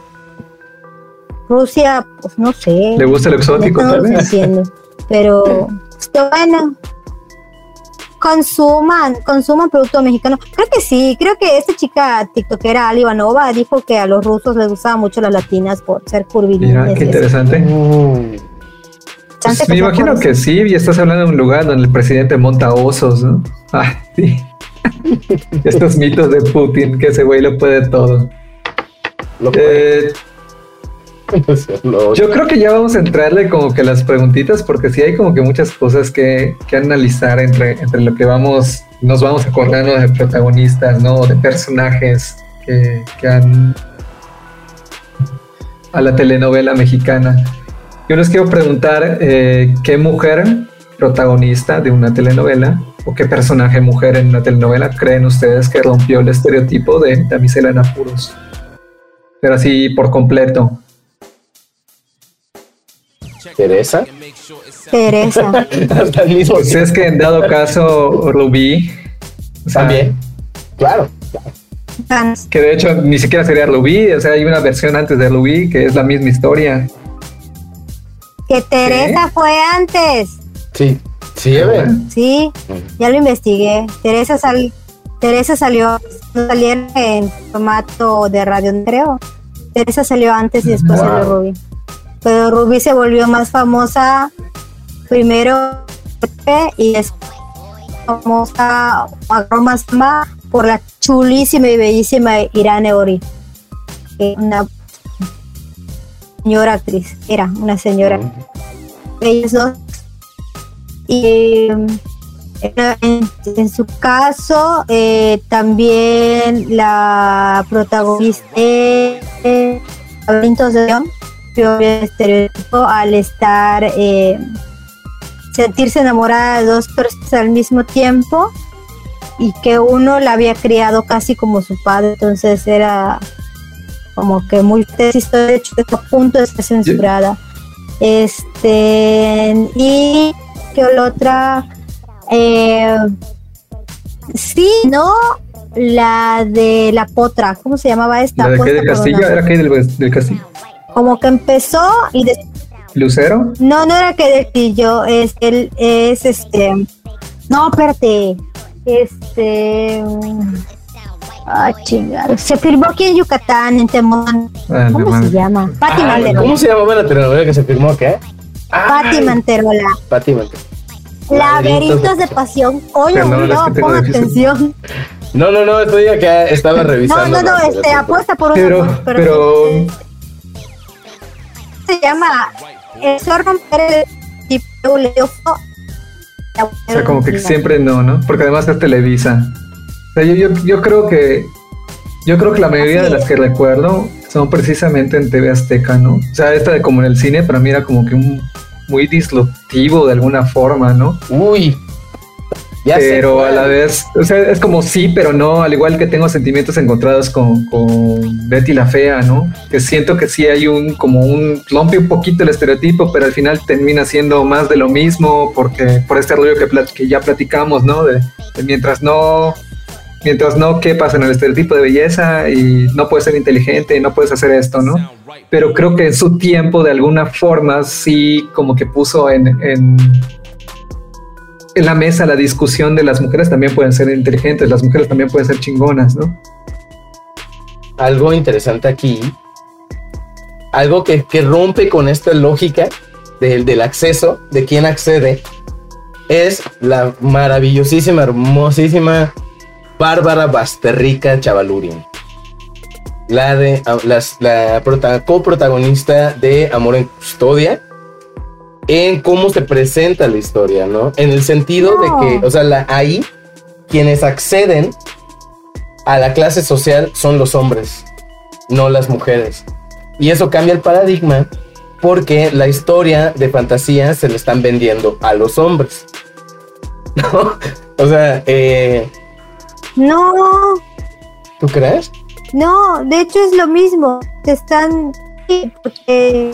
Rusia, pues no sé. le gusta el exótico No tal vez. entiendo. Pero está bueno. Consuman, consuman producto mexicano. Creo que sí, creo que esta chica tiktokera Ali Ivanova dijo que a los rusos les gustaban mucho las latinas por ser curvilíneas. Mira, qué interesante. Mm, Pues me imagino que sí, y estás hablando de un lugar donde el presidente monta osos, ¿no? Ah, sí. Estos mitos de Putin, que ese güey lo puede todo. lo puede Eh. Yo creo que ya vamos a entrarle como que las preguntitas, porque sí hay como que muchas cosas que, que analizar entre, entre lo que vamos, nos vamos acordando de protagonistas, ¿no? De personajes que, que han a la telenovela mexicana. Yo les quiero preguntar eh, qué mujer protagonista de una telenovela o qué personaje mujer en una telenovela creen ustedes que rompió el estereotipo de damisela en apuros. Pero así por completo. Teresa. Teresa. Hasta el mismo Pues es que en dado caso, Rubí, o sea, También. Claro. Que de hecho ni siquiera sería Rubí, o sea, hay una versión antes de Rubí que es la misma historia. Que Teresa fue antes. Sí. Sí. Sí, ya lo investigué. Teresa sal Teresa salió salieron en formato de radio, creo. Teresa salió antes y después Wow. salió Ruby. Pero Ruby se volvió más famosa primero y después famosa más por la chulísima y bellísima Irane Ori. que Una señora actriz, era una señora ellos dos. Y en, en su caso, eh, también la protagonista de Laberintos de León estereotipo al estar eh, sentirse enamorada de dos personas al mismo tiempo y que uno la había criado casi como su padre, entonces era como que muy historia, de hecho, a punto de ser censurada. Este, y otra. Eh, sí, ¿no? La de la potra, ¿cómo se llamaba esta? ¿La de qué del castillo? ¿Era qué del, del castillo? Como que empezó y des- ¿Lucero? no, no era que del castillo, es el, es este, no, espérate, este, ah, chingado, se filmó aquí en Yucatán, en Temón, Ah, la ¿cómo se llama? Pati Ah, Manterola. ¿Cómo se llamaba la telenovela que se firmó acá? Pati Manterola. Pati Manterola. Laberintos de pasión. Oye, no, tengo pon atención. No, no, no, estoy acá, estaba No, revisando. no, no, la- este, apuesta por una Pero, pero, se llama Eso romper el o sea, como que siempre no, ¿no? Porque además es Televisa. O sea, yo, yo, yo creo que, yo creo que la mayoría de las que recuerdo son precisamente en TV Azteca, ¿no? O sea, esta de como en el cine para mí era como que un muy disruptivo de alguna forma, ¿no? Uy. Ya sé pero a la vez, o sea, es como sí, pero no, al igual que tengo sentimientos encontrados con, con Betty la Fea, ¿no? Que siento que sí hay un, como un, rompe un poquito el estereotipo, pero al final termina siendo más de lo mismo, porque por este rollo que, ya platicamos, ¿no? De, de mientras no, mientras no quepas en el estereotipo de belleza y no puedes ser inteligente y no puedes hacer esto, ¿no? Pero creo que en su tiempo, de alguna forma, sí como que puso en, en, en la mesa la discusión de las mujeres también pueden ser inteligentes, las mujeres también pueden ser chingonas, ¿no? algo interesante aquí, algo que, que rompe con esta lógica del, del acceso, de quién accede, es la maravillosísima, hermosísima Bárbara Basterrica Chavalurin. La, de, las- la prota- coprotagonista de Amor en Custodia, en cómo se presenta la historia, ¿no? En el sentido No. de que, o sea, la, ahí quienes acceden a la clase social son los hombres, no las mujeres. Y eso cambia el paradigma porque la historia de fantasía se le están vendiendo a los hombres. ¿No? O sea, eh, No, ¿tú crees? no, de hecho es lo mismo. Te están. Porque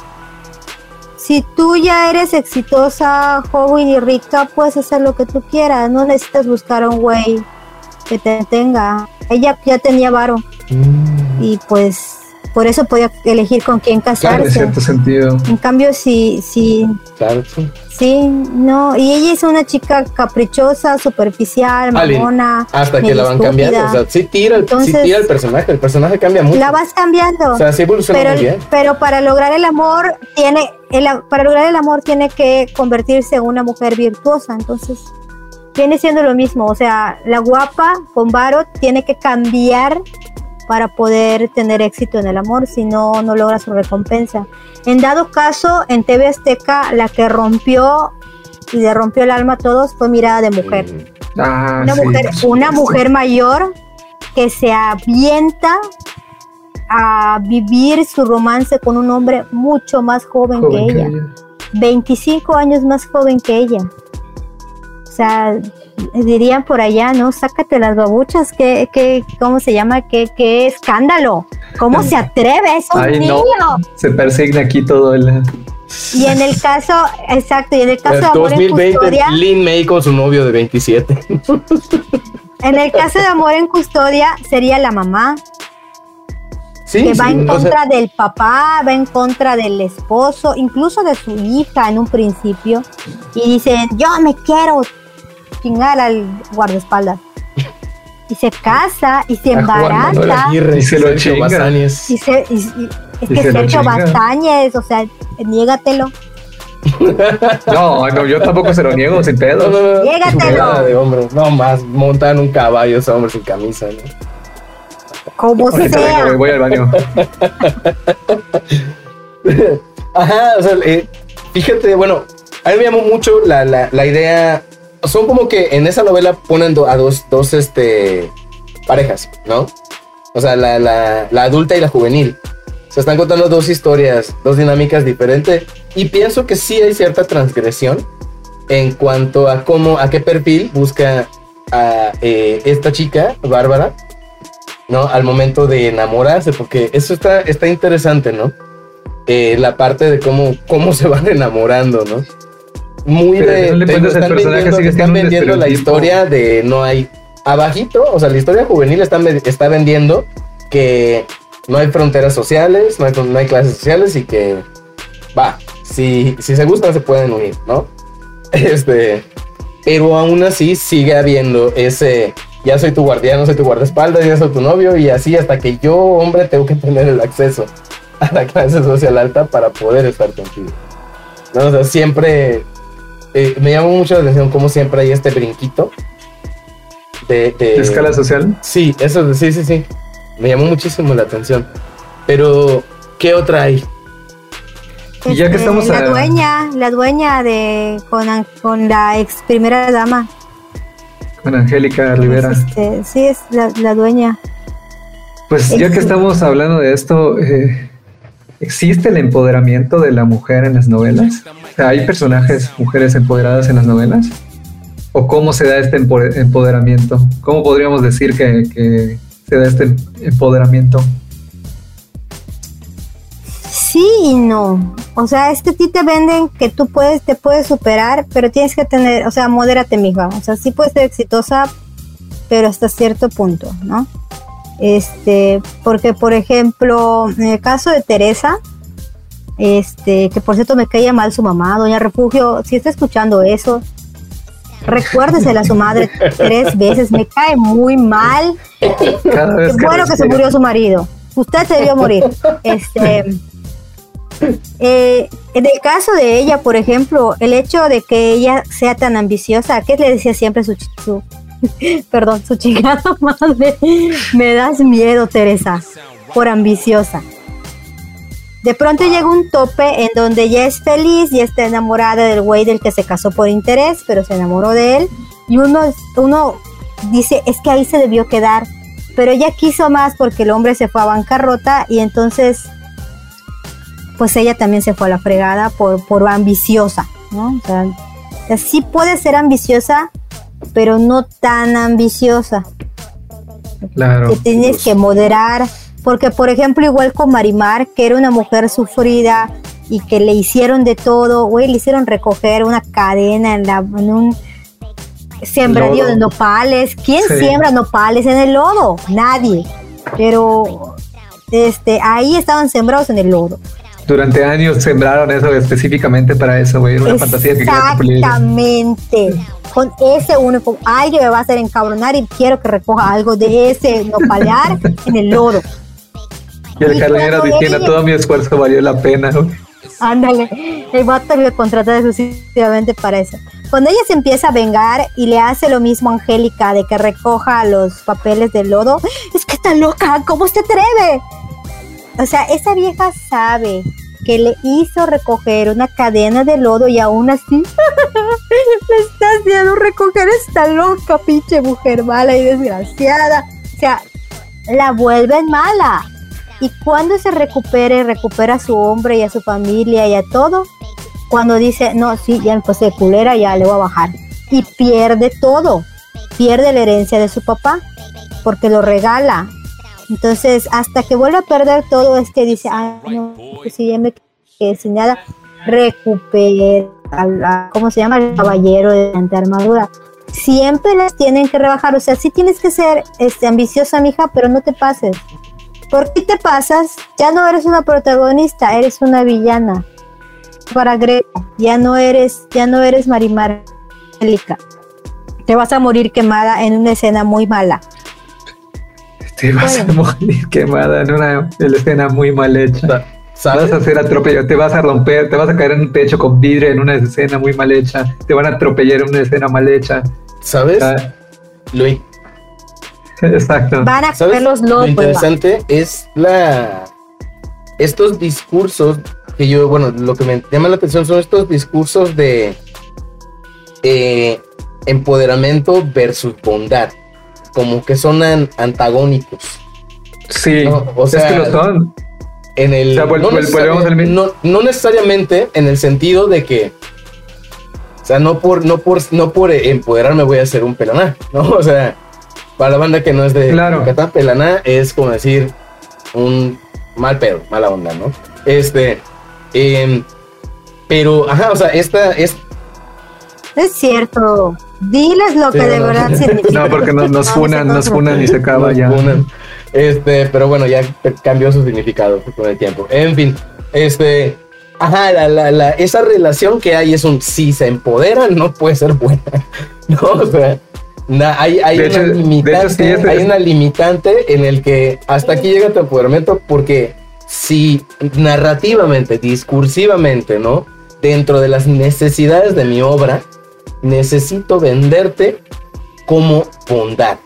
si tú ya eres exitosa, joven y rica, puedes hacer lo que tú quieras. No necesitas buscar a un güey que te tenga. Ella ya tenía varo y pues por eso podía elegir con quién En casarse. cierto sentido. En cambio, si, si, Claro, sí. sí, no, y ella es una chica caprichosa, superficial, mamona. Hasta que la van cambiando. O sea, sí tira, sí Entonces- tira el personaje. El personaje cambia mucho. La vas cambiando. O sea, sí evoluciona pero, muy bien. pero para lograr el amor tiene el, para lograr el amor tiene que convertirse en una mujer virtuosa entonces viene siendo lo mismo o sea la guapa con varo tiene que cambiar para poder tener éxito en el amor si no no logra su recompensa en dado caso en TV Azteca la que rompió y le rompió el alma a todos fue mirada de mujer Mm. Ah, una sí, mujer, una mayor que se avienta a vivir su romance con un hombre mucho más joven, Joven que que ella, ella. 25 años más joven que ella. O sea, dirían por allá, ¿no? Sácate las babuchas, que, que, ¿cómo se llama? ¿Qué, qué escándalo? ¿Cómo se atreve? Es un Ay, niño. no. Se persigna aquí todo el. Y en el caso, exacto, y en el caso de Amor en 2020, Custodia, Lin May con su novio de 27. en el caso de Amor en Custodia sería la mamá, Sí, que va sí, en o sea, contra del papá, va en contra del esposo, incluso de su hija en un principio, y dicen, yo me quiero chingar al guardaespaldas. Y se casa y se embaraza. Aguirre, Y se lo chinga. Y se, y- y- es Y que se lo Sergio. Bastañez, o sea, niégatelo. No, no, yo tampoco se lo niego sin pedo. no, no. Llégatelo. Chulada de hombre. No más, montan un caballo ese hombre sin camisa, ¿no? Como vengo, sea. voy- voy al baño. Ajá, o sea, eh, fíjate, bueno, a mí me llamó mucho la, la, la idea. Son como que en esa novela ponen a dos, dos este, parejas, ¿no? O sea, la, la, la adulta y la juvenil. Se están contando dos historias, dos dinámicas diferentes. Y pienso que sí hay cierta transgresión en cuanto a cómo, a qué perfil busca a eh, esta chica, Bárbara, ¿no? Al momento de enamorarse, porque eso está, está interesante, ¿no? Eh, la parte de cómo, cómo se van enamorando, ¿no? Muy Pero de. te están vendiendo, están vendiendo la historia de no hay. Abajito, o sea, la historia juvenil está, está vendiendo que no hay fronteras sociales, no hay, no hay clases sociales y que va, si, si se gustan se pueden unir, ¿no? Este, pero aún así sigue habiendo ese, ya soy tu guardián, soy tu guardaespaldas, ya soy tu novio y así hasta que yo, hombre, tengo que tener el acceso a la clase social alta para poder estar contigo. ¿No? O sea, siempre eh, me llama mucho la atención cómo siempre hay este brinquito de, de- ¿De escala social? Sí, eso, sí, sí, sí. Me llamó muchísimo la atención. Pero, ¿qué otra hay? Y ya que Este, estamos la a- dueña, la dueña de con, con la ex primera dama. Con Angélica Rivera. Este, sí, es la, la dueña. Pues ya que estamos hablando de esto, eh, ¿existe el empoderamiento de la mujer en las novelas? ¿Hay personajes, mujeres empoderadas en las novelas? ¿O cómo se da este empo- empoderamiento? ¿Cómo podríamos decir que, se da este empoderamiento? Sí y no. O sea, es que a ti te venden que tú puedes, te puedes superar, pero tienes que tener, o sea, modérate, mija. O sea, sí puedes ser exitosa, pero hasta cierto punto, ¿no? Este, porque por ejemplo, en el caso de Teresa, este, que por cierto me caía mal su mamá, Doña Refugio, si está escuchando eso, recuérdesela a su madre tres veces, me cae muy mal. Cada vez Qué bueno que se murió su marido. Usted se debió morir. Este, eh, en el caso de ella, por ejemplo, el hecho de que ella sea tan ambiciosa, ¿qué le decía siempre su, su perdón, su chingada madre? Me das miedo, Teresa, por ambiciosa. De pronto llega un tope en donde ella es feliz y está enamorada del güey del que se casó por interés, pero se enamoró de él. Y uno, uno dice, es que ahí se debió quedar. Pero ella quiso más porque el hombre se fue a bancarrota y entonces, pues ella también se fue a la fregada por, por ambiciosa, ¿no? O sea, o sea, sí puede ser ambiciosa, pero no tan ambiciosa Claro. que tienes que moderar, porque por ejemplo igual con Marimar, que era una mujer sufrida y que le hicieron de todo, güey, le hicieron recoger una cadena en, la, en un sembradío de nopales. ¿Quién Sí. siembra nopales en el lodo? Nadie. Pero este, ahí estaban sembrados en el lodo. Durante años sembraron eso específicamente para eso, güey. Era una fantasía que quería cumplir. Exactamente. Con ese único, alguien me va a hacer encabronar y quiero que recoja algo de ese nopalear en el lodo. Y el cuando diciendo todo mi esfuerzo valió la pena. Ándale, el vato le contrata exclusivamente para eso. Cuando ella se empieza a vengar y le hace lo mismo a Angélica de que recoja los papeles del lodo, es que está loca, ¿cómo se atreve? O sea, esa vieja sabe que le hizo recoger una cadena de lodo y aún así le está haciendo recoger esta loca, pinche mujer mala y desgraciada. O sea, la vuelven mala. Y cuando se recupere, recupera a su hombre y a su familia y a todo, cuando dice, no, sí, ya pues de culera, ya le voy a bajar. Y pierde todo. Pierde la herencia de su papá, porque lo regala. Entonces, hasta que vuelve a perder todo, es que dice, ah, no, pues si ya me quedé sin nada, recupera, ¿cómo se llama? El caballero de la armadura. Siempre las tienen que rebajar, o sea, sí tienes que ser este, ambiciosa, mija, pero no te pases. ¿Por qué te pasas? Ya no eres una protagonista, eres una villana. Para Greco, ya no eres, ya no eres Marimar Angélica. Te vas a morir quemada en una escena muy mala. Te vas a morir quemada en una en escena muy mal hecha. Vas a ser atropellado, te vas a romper, te vas a caer en un techo con vidrio en una escena muy mal hecha, te van a atropellar en una escena mal hecha. ¿Sabes? Ah, Luis, exacto. Van a ¿sabes? Lo interesante es la estos discursos que yo, bueno, lo que me llama la atención son estos discursos de eh, empoderamiento versus bondad, como que son an- antagónicos. Sí, No, o es sea, que lo son. En el, O sea, vuel- no, al necesariamente, mismo- no- no necesariamente en el sentido de que, o sea, no por, no por, no por empoderarme voy a ser un pelaná, ¿no? O sea, para la banda que no es de Claro. Yucatán, pelaná es como decir un mal pedo, mala onda, ¿no? Este, em, pero, ajá, o sea, esta es Es cierto. Diles lo Sí, que de no. verdad significa. No, porque nos, nos No, funan, nos funan y se acaba Nos ya. ponen. Este, pero bueno, ya cambió su significado con el tiempo. En fin, este, ajá, la, la, la, esa relación que hay es un si se empodera, no puede ser buena. No, o sea, hay, una hecho- de hecho, limitante, sí, es- hay una limitante en el que hasta aquí llega tu empoderamiento porque si narrativamente, discursivamente, ¿no? Dentro de las necesidades de mi obra, necesito venderte como bondad.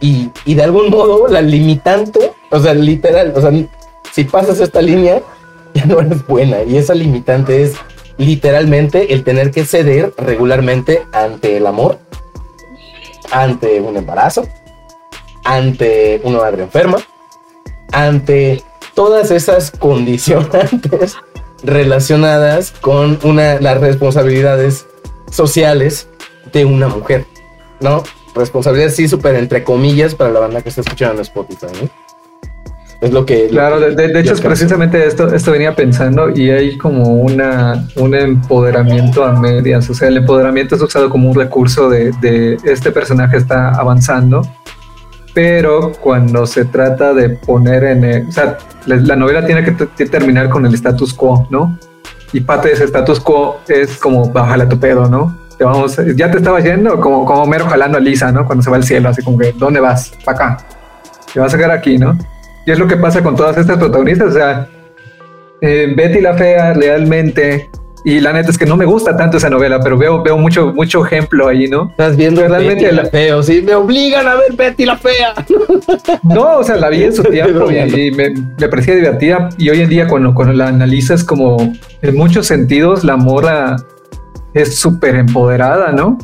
Y, y de algún modo la limitante, o sea, literal, o sea, si pasas esta línea, ya no eres buena. Y esa limitante es literalmente el tener que ceder regularmente ante el amor, ante un embarazo, ante una madre enferma, ante todas esas condicionantes relacionadas con una, las responsabilidades sociales de una mujer, ¿no? Responsabilidades sí, súper entre comillas para la banda que está escuchando en Spotify, ¿no? Es lo que... lo Claro, que- de, de- hecho lo es precisamente esto, esto venía pensando y hay como una, un empoderamiento a medias, o sea, el empoderamiento es usado como un recurso de, de este personaje está avanzando, pero cuando se trata de poner en, el- o sea, la, la novela tiene que terminar con el status quo, ¿no? Y parte de ese status quo es como bájale a tu pedo, ¿no? Te vamos, ya te estaba yendo como, como Mero jalando a Lisa, ¿no? Cuando se va al cielo, así como que, ¿dónde vas? Para acá. Te vas a quedar aquí, ¿no? Y es lo que pasa con todas estas protagonistas. O sea, eh, Betty la Fea realmente, y la neta es que no me gusta tanto esa novela, pero veo, veo mucho, mucho ejemplo ahí, ¿no? Estás viendo Realmente Betty la la- feo, sí, me obligan a ver Betty la fea. No, o sea, la vi en su tiempo y, y me, me parecía divertida. Y hoy en día, cuando, cuando la analizas, como en muchos sentidos, la morra es súper empoderada, ¿no?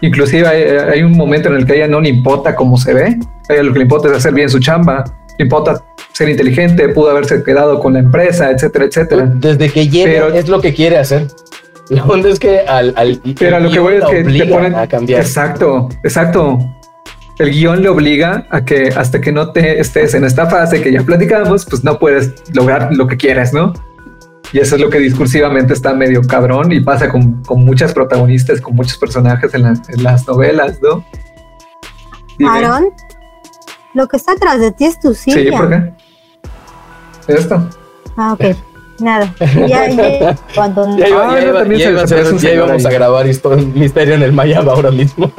Inclusive hay, hay un momento en el que a ella no le importa cómo se ve, a ella lo que le importa es hacer bien su chamba, importa ser inteligente, pudo haberse quedado con la empresa, etcétera, etcétera. Desde que llega Pero- es lo que quiere hacer. La onda es que al, al Pero a lo que voy es la que te ponen. a cambiar. Exacto, exacto. El guion le obliga a que hasta que no te estés en esta fase que ya platicamos, pues no puedes lograr lo que quieres, ¿no? Y eso es lo que discursivamente está medio cabrón y pasa con, con muchas protagonistas, con muchos personajes en, las- en las novelas, ¿no? Dime. Aaron, lo que está atrás de ti es tu silla. Sí, ¿por qué? Esto. Ah, ok. Nada. Ya, ya, cuando Ya, iba- Ah, ya iba- también ya se- iba ya íbamos a grabar esto en Misterio en el Mayab ahora mismo.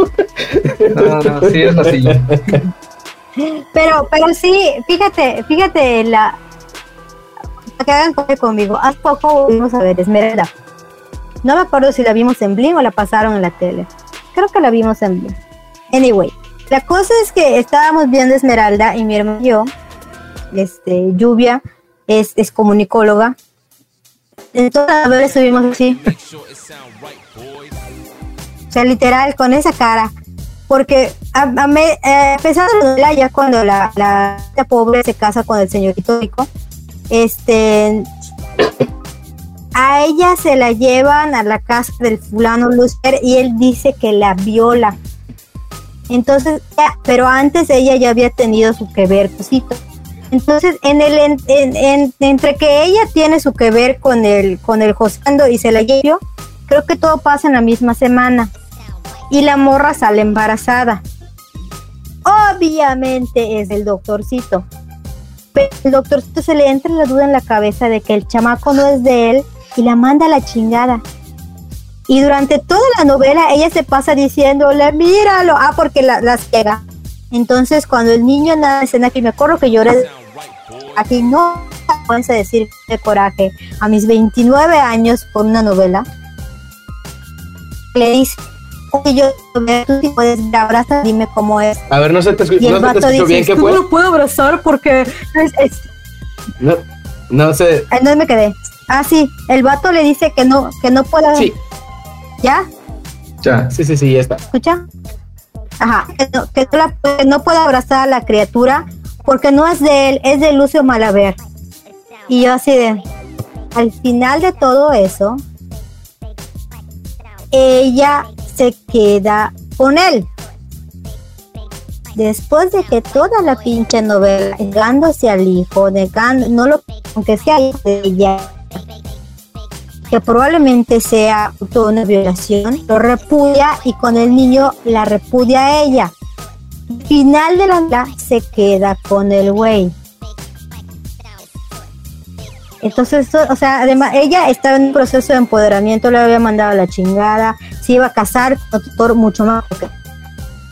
No, no, sí es la silla. Pero, pero sí, fíjate, fíjate, la para que hagan conmigo. Hace poco vimos a ver Esmeralda. No me acuerdo si la vimos en Blim o la pasaron en la tele. Creo que la vimos en Blim. Anyway, la cosa es que estábamos viendo Esmeralda y mi hermano y yo, este, Lluvia, es, es comunicóloga. Entonces, a ver, estuvimos así. O sea, literal, con esa cara. Porque a, me- eh, a pesar de la ya cuando la, pobre se casa con el señorito rico, este, a ella se la llevan a la casa del fulano Lucifer y él dice que la viola. Entonces, pero antes ella ya había tenido su que ver, cosito. Entonces, en el en- en- en- entre que ella tiene su que ver con el con el Josando y se la llevó, creo que todo pasa en la misma semana. Y la morra sale embarazada. Obviamente es el doctorcito. Pero el doctorcito se le entra la duda en la cabeza de que el chamaco no es de él y la manda a la chingada. Y durante toda la novela ella se pasa diciéndole, míralo, ah, porque la, la ciega. Entonces cuando el niño en la escena que me acuerdo que lloré, aquí no puedes decir de coraje a mis 29 años por una novela. Le dice, oye, yo tú sí puedes ver, abraza, dime cómo es. A ver, no se te, escu- Y el no se te vato escuchó dice, bien, ¿qué "Tú fue? no puedo abrazar porque es, es- No, no sé. ¿En dónde me quedé? Ah, sí, el vato le dice que no, que no pueda. Sí, ¿Ya? Ya. sí, sí, sí, ya está. ¿Escucha? Ajá, que no, que no la- que no puede abrazar a la criatura porque no es de él, es de Lucio Malaver. Y yo así de, al final de todo eso, ella se queda con él. Después de que toda la pinche novela, negándose al hijo, negando, no lo, aunque sea de ella, que probablemente sea toda una violación, lo repudia y con el niño la repudia a ella. Final de la novela se queda con el güey. Entonces, o sea, además, ella estaba en un proceso de empoderamiento, le había mandado la chingada, se iba a casar con tutor mucho más.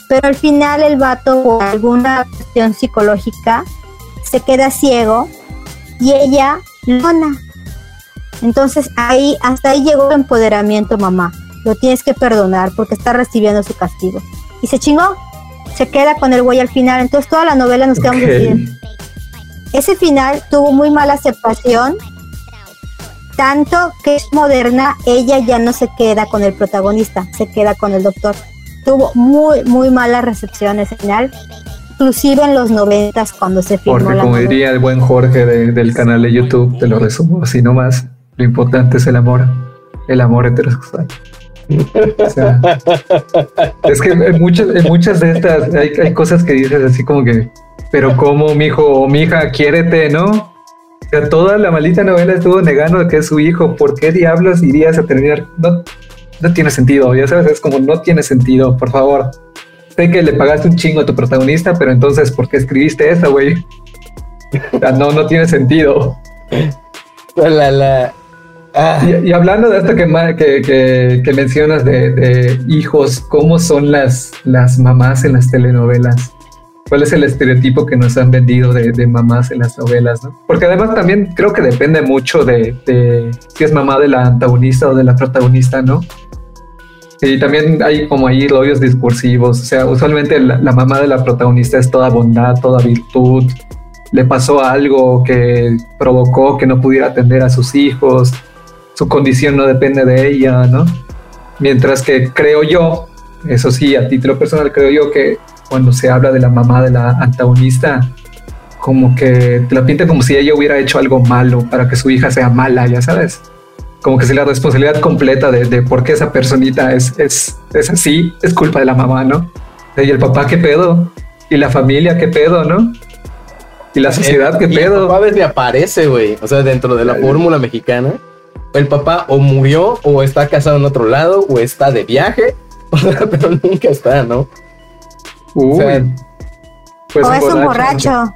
Pero al final el vato, por alguna cuestión psicológica, se queda ciego y ella lona. Entonces ahí, hasta ahí llegó el empoderamiento, mamá. Lo tienes que perdonar porque está recibiendo su castigo. Y se chingó. Se queda con el güey al final. Entonces toda la novela nos quedamos Ok. ese final tuvo muy mala aceptación, tanto que es moderna, ella ya no se queda con el protagonista, se queda con el doctor. Tuvo muy, muy mala recepción ese final, inclusive en los noventas cuando se filmó Porque la como novela. diría el buen Jorge de- del canal de YouTube, te lo resumo así nomás. Lo importante es el amor, el amor heterosexual. O sea, es que en muchas, en muchas de estas hay, cosas que dices así como que, pero como mi hijo o mi hija, quiérete, ¿no? O sea, toda la maldita novela estuvo negando que es su hijo. ¿Por qué diablos irías a terminar? No, no tiene sentido, ya sabes, es como no tiene sentido, por favor. Sé que le pagaste un chingo a tu protagonista, pero entonces, ¿por qué escribiste eso, güey? O sea, no, no tiene sentido. La, la, ah, Y, y hablando de esto que, que, que- que mencionas de, de hijos, ¿cómo son las, las mamás en las telenovelas? ¿Cuál es el estereotipo que nos han vendido de, de mamás en las novelas? ¿no? Porque además también creo que depende mucho de, de si es mamá de la antagonista o de la protagonista, ¿no? Y también hay como ahí rollos discursivos, o sea, usualmente la, la mamá de la protagonista es toda bondad, toda virtud, le pasó algo que provocó que no pudiera atender a sus hijos, su condición no depende de ella, ¿no? Mientras que creo yo, eso sí, a título personal creo yo que cuando se habla de la mamá de la antagonista, como que te la pinta como si ella hubiera hecho algo malo para que su hija sea mala, ya sabes. Como que si la responsabilidad completa de, de por qué esa personita es, es, es así, es culpa de la mamá, ¿no? Y el papá, ¿qué pedo? Y la familia, ¿qué pedo, no? Y la sociedad, ¿qué y el pedo? papá aparece, güey. O sea, dentro de la fórmula mexicana, el papá o murió, o está casado en otro lado, o está de viaje, pero nunca está, ¿no? Uy. o sea, Pues o es un borracho. borracho.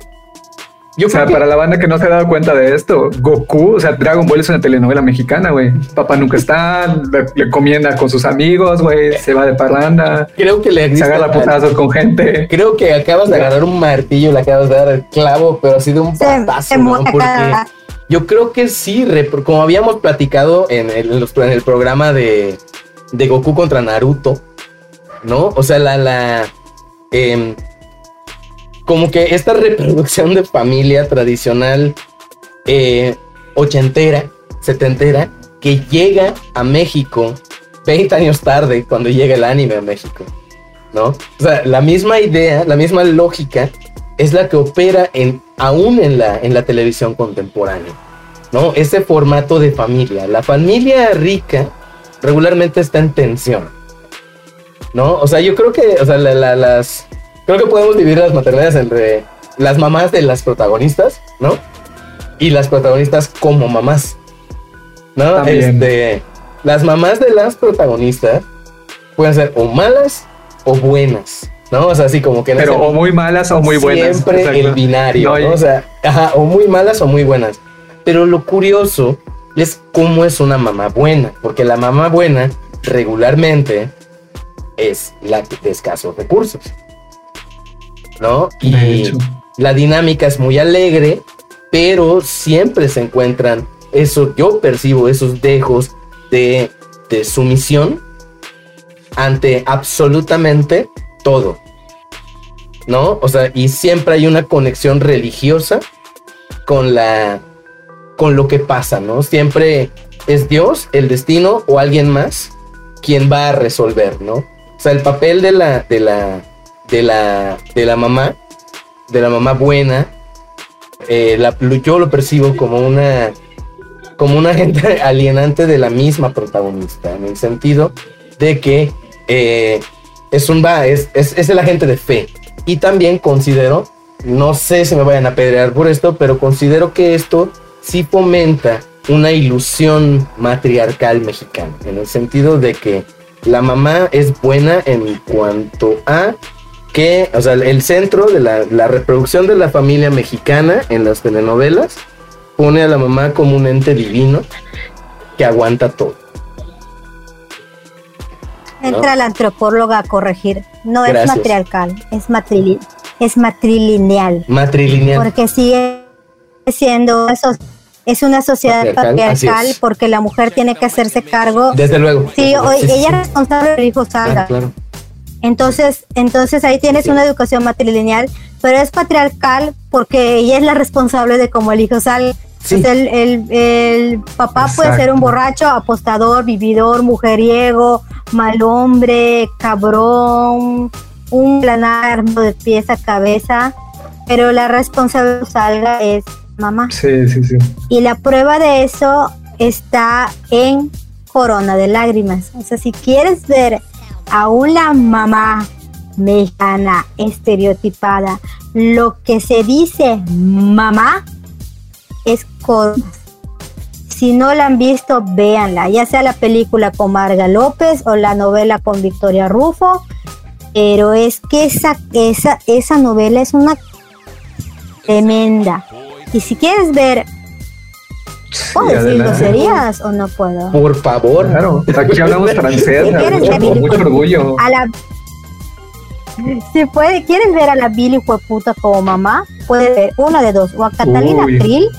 Yo O sea, que- para la banda que no se ha dado cuenta de esto, Goku, o sea, Dragon Ball es una telenovela mexicana, güey. Papá nunca está, le, le comienda con sus amigos, güey, se va de parranda, creo que le se agarra putazos con gente. Creo que acabas de agarrar un martillo, le acabas de dar el clavo, pero así de un Se, patazo, se ¿no? muere Porque cada- yo creo que sí, como habíamos platicado en el, programa de, de Goku contra Naruto, ¿no? O sea, la, la, em, como que esta reproducción de familia tradicional eh, ochentera, setentera, que llega a México 20 años tarde cuando llega el anime a México, ¿no? O sea, la misma idea, la misma lógica es la que opera en, aún en la, en la televisión contemporánea, ¿no? Ese formato de familia. La familia rica regularmente está en tensión, ¿no? O sea, yo creo que, o sea, la- la- las... Creo que podemos dividir las maternidades entre las mamás de las protagonistas, ¿no? Y las protagonistas como mamás, ¿no? También. Este, las mamás de las protagonistas pueden ser o malas o buenas, ¿no? O sea, así como que en Pero o muy malas o muy buenas. Siempre Exacto. el binario, No ¿no? O sea, ajá, o muy malas o muy buenas. Pero lo curioso es cómo es una mamá buena, porque la mamá buena regularmente es la de escasos recursos. ¿No? Y la dinámica es muy alegre, pero siempre se encuentran eso, yo percibo esos dejos de, de sumisión ante absolutamente todo. ¿No? O sea, y siempre hay una conexión religiosa con la con lo que pasa, ¿no? Siempre es Dios, el destino o alguien más quien va a resolver, ¿no? O sea, el papel de la de la de la de la mamá, de la mamá buena, eh, la- yo lo percibo como una como un agente alienante de la misma protagonista, en el sentido de que eh, es un es, es, es el agente de fe. Y también considero, no sé si me vayan a pedrear por esto, pero considero que esto sí fomenta una ilusión matriarcal mexicana, en el sentido de que la mamá es buena en cuanto a que, o sea, el centro de la, la reproducción de la familia mexicana en las telenovelas pone a la mamá como un ente divino que aguanta todo. Entra la antropóloga a corregir. No Gracias. es matriarcal, es, matrili es matrilineal. Matrilineal. Porque sigue siendo eso. Es una sociedad Patriarcal, porque la mujer tiene que hacerse cargo. Desde luego. Sí, o- ella es responsable del hijo salga. Ah, claro. Entonces, entonces ahí tienes Sí. una educación matrilineal, pero es patriarcal porque ella es la responsable de cómo el hijo sale. Sí. Entonces, el, el- el papá puede ser un borracho, apostador, vividor, mujeriego, mal hombre, cabrón, un planar de pies a cabeza, pero la responsable salga es mamá. Sí, sí, sí. Y la prueba de eso está en Corona de Lágrimas. O sea, si quieres ver a una mamá mexicana estereotipada, lo que se dice mamá es Corona. Si no la han visto, véanla, ya sea la película con Marga López o la novela con Victoria Rufo, pero es que esa, esa, esa novela es una tremenda. Y si quieres ver ¿Puedo Sí, decir groserías o no puedo? Por favor. Claro, aquí hablamos francés, con mucho orgullo. A la... Si puede, ¿quieres ver a la Billy puta como mamá? Puedes ver una de dos, o a Catalina Uy. Krill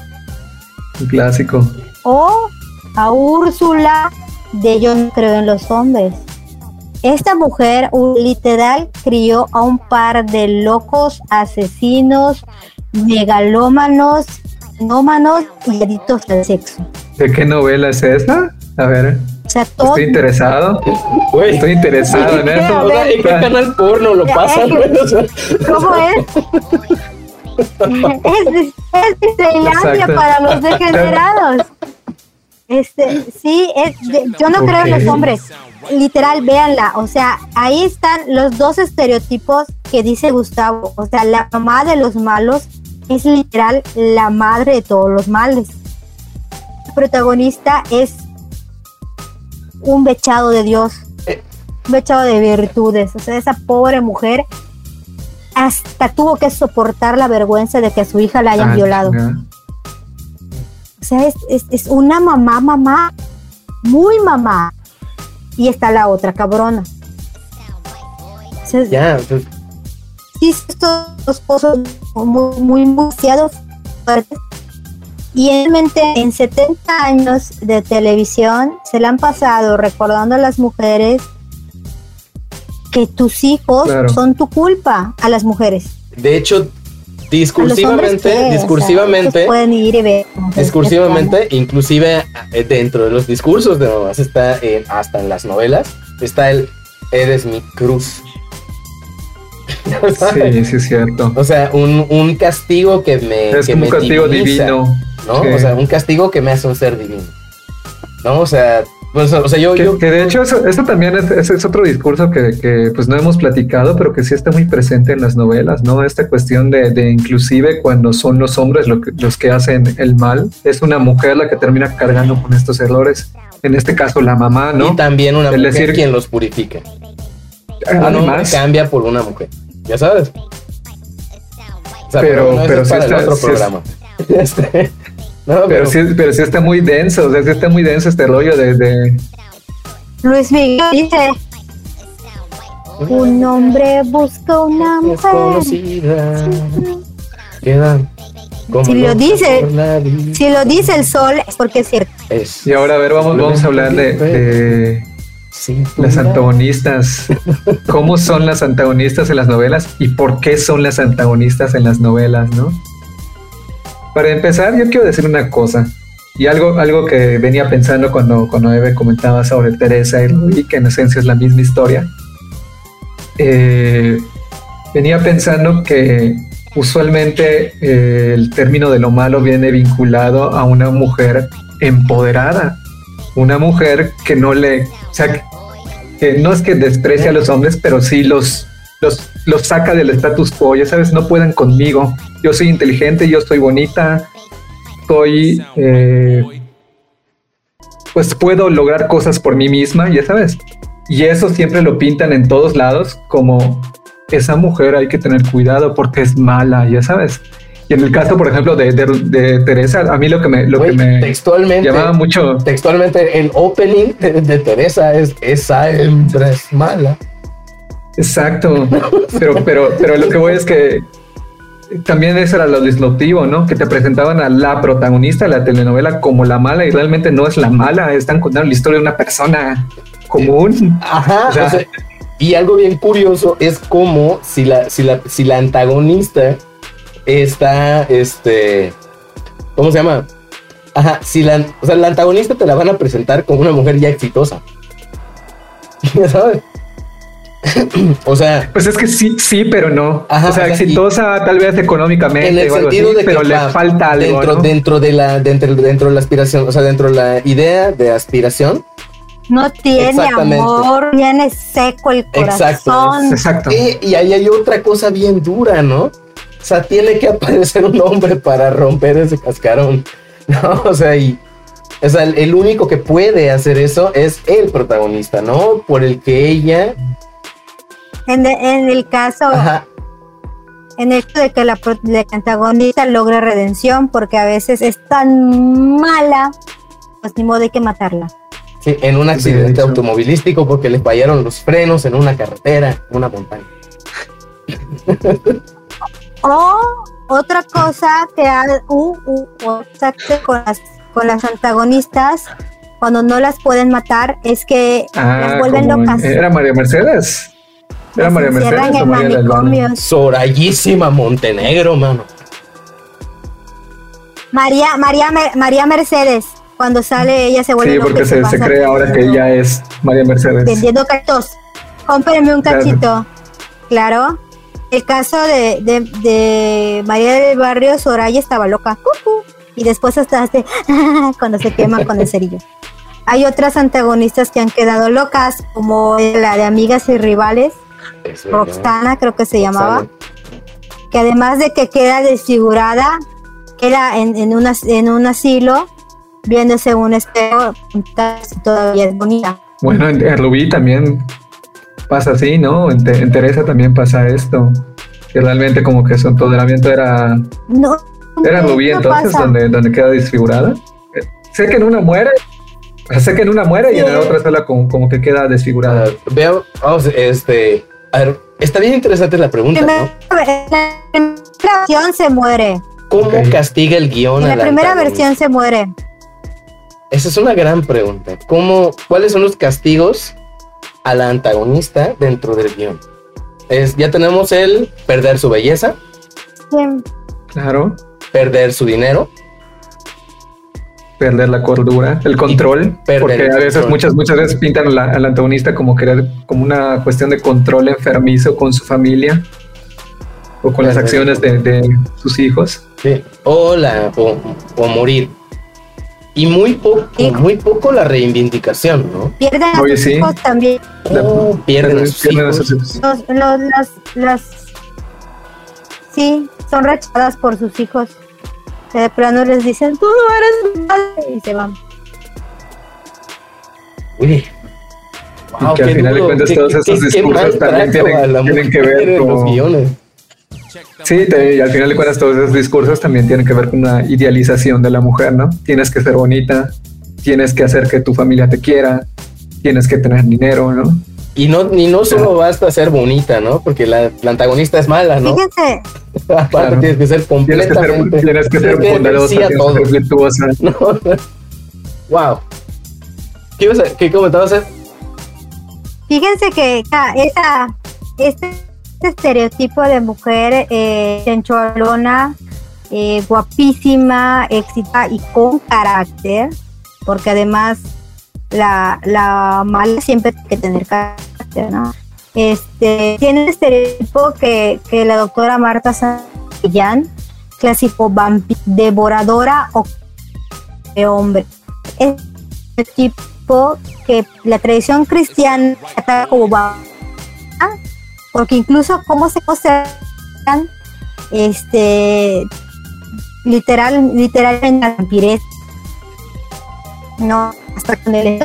Un clásico. o a Úrsula de Yo no creo en los hombres. Esta mujer literal crió a un par de locos asesinos, megalómanos, nómanos y adictos al sexo. ¿De qué novela es esa? A ver, O sea, todo, estoy interesado. Estoy interesado en eso. O sea, ¿en qué canal porno lo pasan? sea, ¿Cómo es? es, es Disneylandia para los degenerados. Este, sí, es yo no creo en los hombres. Literal, véanla. O sea, ahí están los dos estereotipos que dice Gustavo. O sea, la mamá de los malos es literal la madre de todos los males. El protagonista es un bechado de Dios, un bechado de virtudes. O sea, esa pobre mujer hasta tuvo que soportar la vergüenza de que a su hija la hayan Ah, violado. O sea, es, es- es una mamá, mamá, muy mamá. Y está la otra cabrona. O sea, Ya, pues, sí, estos dos cosas muy, muy, muy demasiado fuertes. Y realmente en 70 años de televisión se le han pasado recordando a las mujeres que tus hijos Claro. son tu culpa a las mujeres. de hecho, discursivamente, ¿qué? O sea, discursivamente, pueden ir y ver. discursivamente, inclusive eh, dentro de los discursos de mamás está eh, hasta en las novelas, está el eres mi cruz. Sí, sí, es cierto. O sea, un, un castigo que me. Es que como me un castigo diviniza, divino. ¿No? Sí. O sea, un castigo que me hace un ser divino. ¿No? O sea, pues, o sea yo. Que, yo que de hecho eso, eso también es, ese es otro discurso que, que, pues no hemos platicado, pero que sí está muy presente en las novelas, ¿no? Esta cuestión de, de inclusive cuando son los hombres lo que- los que hacen el mal, es una mujer la que termina cargando con estos errores. En este caso la mamá, ¿no? Y también una El mujer decir- quien los purifica. Un hombre Además, cambia por una mujer. Ya sabes. O sea, Pero- bueno, eso pero es sí para está- el otro sí es- programa. Este, no, pero sí, pero sí está muy denso, o sea, sí está muy denso este rollo de, de- Luis Miguel dice, un hombre busca una mujer. como Si lo dice-. Si lo dice el sol es porque es cierto. Es Y ahora, a ver, vamos, vamos a hablar de, las antagonistas. ¿Cómo son las antagonistas en las novelas y por qué son las antagonistas en las novelas, no? Para empezar, yo quiero decir una cosa. Y algo, algo que venía pensando cuando, cuando Eve comentaba sobre Teresa y Rubí, que en esencia es la misma historia. Eh, venía pensando que usualmente eh, el término de lo malo viene vinculado a una mujer empoderada, una mujer que no le, o sea, que no es que desprecia a los hombres, pero sí los, los, los saca del status quo, ya sabes, no pueden conmigo, yo soy inteligente, yo soy bonita, soy, eh, pues puedo lograr cosas por mí misma, ya sabes. Y eso siempre lo pintan en todos lados como esa mujer hay que tener cuidado porque es mala, ya sabes. Y en el caso, por ejemplo, de, de, de Teresa, a mí lo que me, lo que me textualmente, llamaba mucho, textualmente el opening de, de Teresa es esa hembra es mala. Exacto, pero, pero, pero lo que voy es que también eso era lo disruptivo, ¿no? Que te presentaban a la protagonista de la telenovela como la mala y realmente no es la mala, están contando la historia de una persona común. Ajá. O sea, o sea, y algo bien curioso es como si la, si la, si la antagonista está, este, ¿cómo se llama? Ajá, si la, o sea, la antagonista te la van a presentar como una mujer ya exitosa. Ya sabes. o sea, Pues es que sí, sí, pero no. Ajá, o sea, exitosa tal vez económicamente, en el o algo sentido así, de que pero le falta algo, dentro, ¿no? dentro de la, dentro, dentro de la aspiración, o sea, dentro de la idea de aspiración, No tiene amor, tiene seco el Exacto, corazón. Exacto. Eh, y ahí hay otra cosa bien dura, ¿no? O sea, tiene que aparecer un hombre para romper ese cascarón, ¿no? O sea, y, o sea, el único que puede hacer eso es el protagonista, ¿no? Por el que ella, En, de- en el caso, ajá, en el hecho de que la, pro- la antagonista logre redención, porque a veces es tan mala, pues ni modo hay que matarla. sí, en un de accidente automovilístico porque le fallaron los frenos en una carretera, en una montaña. O otra cosa que ha- u- u- otra que con las, con las antagonistas, cuando no las pueden matar, es que las Ah, vuelven locas. era María Mercedes. Era María Mercedes o María manicomios. Sorayísima Montenegro, mano. María, María, María Mercedes, cuando sale ella se vuelve Sí, porque se, se cree ahora que ella es María Mercedes. vendiendo cachos. Cómprenme un cachito. Claro. El caso de, de, de María del Barrio, Soraya estaba loca. Y después hasta hace cuando se quema con el cerillo. Hay otras antagonistas que han quedado locas, como la de Amigas y Rivales, Roxana creo que se llamaba, que además de que queda desfigurada, queda en, en, un as- en un asilo, viéndose un espejo, todavía es bonita. Bueno, en, en Rubí también pasa así, ¿no? En, Te- en Teresa también pasa esto. Que realmente como que su empoderamiento era, No, era no Rubí entonces pasa. donde, donde queda desfigurada. Eh, Sé que en una muere, sé que en una muere y en la otra sola como, como que queda desfigurada. ver, veo, vamos, este, a ver, está bien interesante la pregunta, ¿no? La primera versión se muere. ¿Cómo castiga el guion En a la primera antagonista? versión se muere. Esa es una gran pregunta. ¿Cómo, ¿Cuáles son los castigos a la antagonista dentro del guion? Es, ya tenemos el perder su belleza, Sí. Claro, perder su dinero, perder la cordura, el control, porque el a veces control. muchas muchas veces pintan a la- al antagonista como querer como una cuestión de control enfermizo con su familia o con las Perder acciones de, de sus hijos. sí, o, la, o, o morir. Y muy poco, Sí. muy poco la reivindicación, ¿no? Pierden a Oye, sus sí. hijos también. La- Oh, pierden a sus pierden a hijos. sus hijos. Los, los- las, las. Sí, son rechazadas por sus hijos. Que de plano les dicen, tú no eres madre", Y se van. Uy. Y que al final de cuentas todos estos qué discursos también tienen- que ver en los con- guiones. Sí, te- y al final de cuentas todos esos discursos también tienen que ver con una idealización de la mujer, ¿no? Tienes que ser bonita, tienes que hacer que tu familia te quiera, tienes que tener dinero, ¿no? Y no, y no solo basta ser bonita, ¿no? Porque la, la antagonista es mala, ¿no? Fíjense, Aparte Claro. tienes que ser Tienes que ser, completamente... tienes que ser bondadosa, sí tienes que ser. No. wow. ¿Qué, ibas a- qué comentabas? Fíjense que esa, este, este estereotipo de mujer eh, eh, guapísima, éxita y con carácter, porque además la, la mala siempre tiene que tener carácter, ¿no? Este, tiene un estereotipo que, que la doctora Marta Santillán clasificó vampi- devoradora o de hombre. Es el tipo que la tradición cristiana trata como porque incluso cómo se consideran este literal literalmente la no hasta con el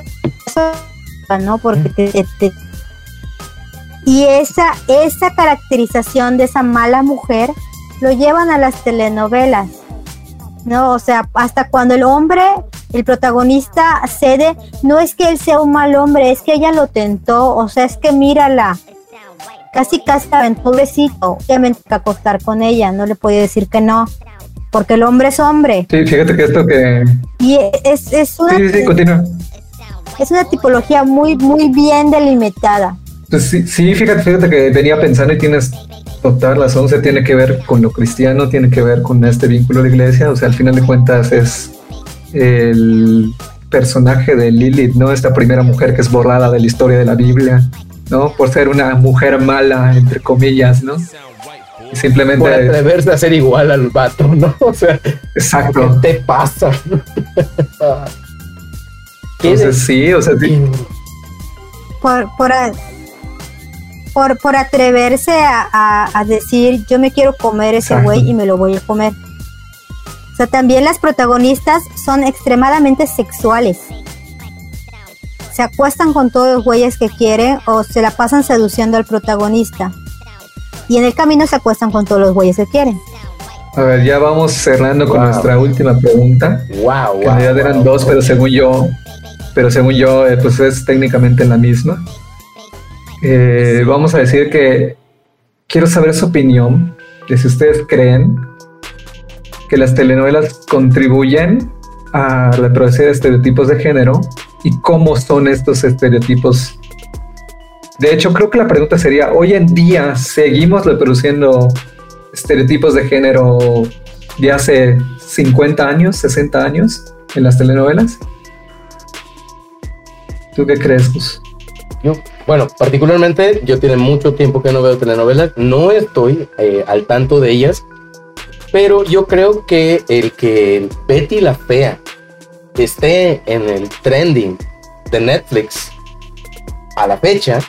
¿no? Porque te, te- y esa, esa caracterización de esa mala mujer lo llevan a las telenovelas, ¿no? O sea, hasta cuando el hombre, el protagonista cede, no es que él sea un mal hombre, es que ella lo tentó, o sea, es que mírala, casi casi un besito, obviamente que acostar con ella, no le podía decir que no, porque el hombre es hombre. Sí, fíjate que esto que... Y es, es, una, sí, sí, continúa. es una tipología muy, muy bien delimitada. Pues sí, sí, fíjate, fíjate que venía pensando y tienes total razón, se tiene que ver con lo cristiano, tiene que ver con este vínculo de la iglesia, o sea, al final de cuentas es el personaje de Lilith, ¿no? Esta primera mujer que es borrada de la historia de la Biblia, ¿no? Por ser una mujer mala, entre comillas, ¿no? Boy. Por Simplemente, atreverse a ser igual al vato, ¿no? O sea, ¿qué exacto. te pasa? ¿Qué Entonces sí, o sea, sí, por, por, por, por atreverse a, a- a decir yo me quiero comer ese güey y me lo voy a comer. O sea, también las protagonistas son extremadamente sexuales. Se acuestan con todos los güeyes que quieren o se la pasan seduciendo al protagonista. Y en el camino se acuestan con todos los güeyes que quieren. a ver, ya vamos cerrando con Wow. nuestra última pregunta. Wow, que wow, en realidad eran wow, dos, wow. pero según yo, pero según yo, eh, pues es técnicamente la misma. Eh, vamos a decir que quiero saber su opinión de si ustedes creen que las telenovelas contribuyen a reproducir estereotipos de género y cómo son estos estereotipos. De hecho, creo que la pregunta sería, hoy en día seguimos reproduciendo estereotipos de género de hace 50 años, 60 años en las telenovelas. ¿Tú qué crees, Gus? Bueno, particularmente yo tiene mucho tiempo que no veo telenovelas, no estoy eh, al tanto de ellas, pero yo creo que el que Betty la Fea esté en el trending de Netflix a la fecha,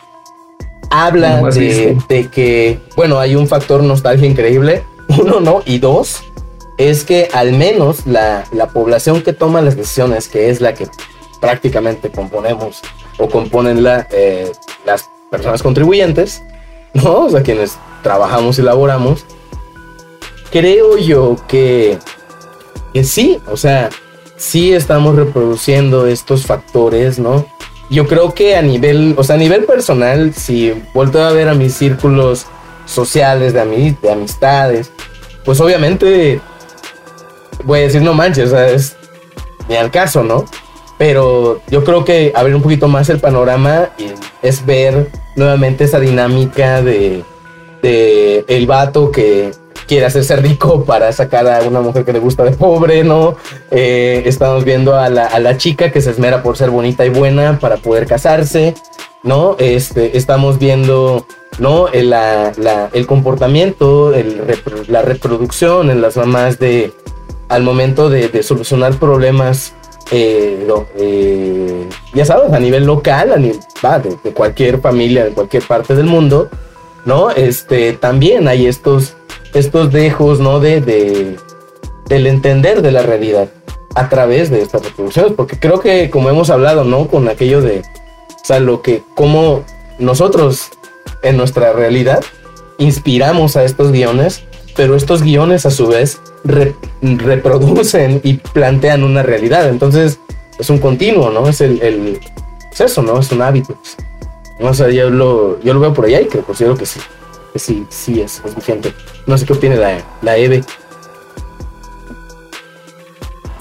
habla ¿Cómo has de, de que, bueno, hay un factor nostalgia increíble, uno no, y dos, es que al menos la, la población que toma las decisiones, que es la que prácticamente componemos o componen la, eh, las personas contribuyentes, ¿no? O sea, quienes trabajamos y laboramos, creo yo que, que sí, o sea, sí estamos reproduciendo estos factores, ¿no? Yo creo que a nivel, o sea, a nivel personal, si vuelto a ver a mis círculos sociales, de, de amistades, pues obviamente voy a decir, no manches, o sea, es ni al caso, ¿no? Pero yo creo que abrir un poquito más el panorama es ver nuevamente esa dinámica de, el vato que quiere hacerse rico para sacar a una mujer que le gusta de pobre, ¿no? Eh, estamos viendo a la, chica que se esmera por ser bonita y buena para poder casarse, ¿no? Este, estamos viendo, ¿no? El, el comportamiento, la reproducción en las mamás de, al momento de solucionar problemas, eh, eh, ya sabes, a nivel local, a nivel, de cualquier familia, de cualquier parte del mundo, ¿no? Este, también hay estos, estos dejos, ¿no? De, de, del entender de la realidad a través de estas reproducciones, porque creo que como hemos hablado, ¿no? Con aquello de, o sea, lo que, como nosotros en nuestra realidad inspiramos a estos guiones, pero estos guiones a su vez re- reproducen y plantean una realidad. Entonces es un continuo, ¿no? Es el, el es eso, ¿no? Es un hábito. No sé, yo lo, yo lo veo por allá y que considero que sí, que sí, sí es, es vigente. No sé qué opina la, la Eve.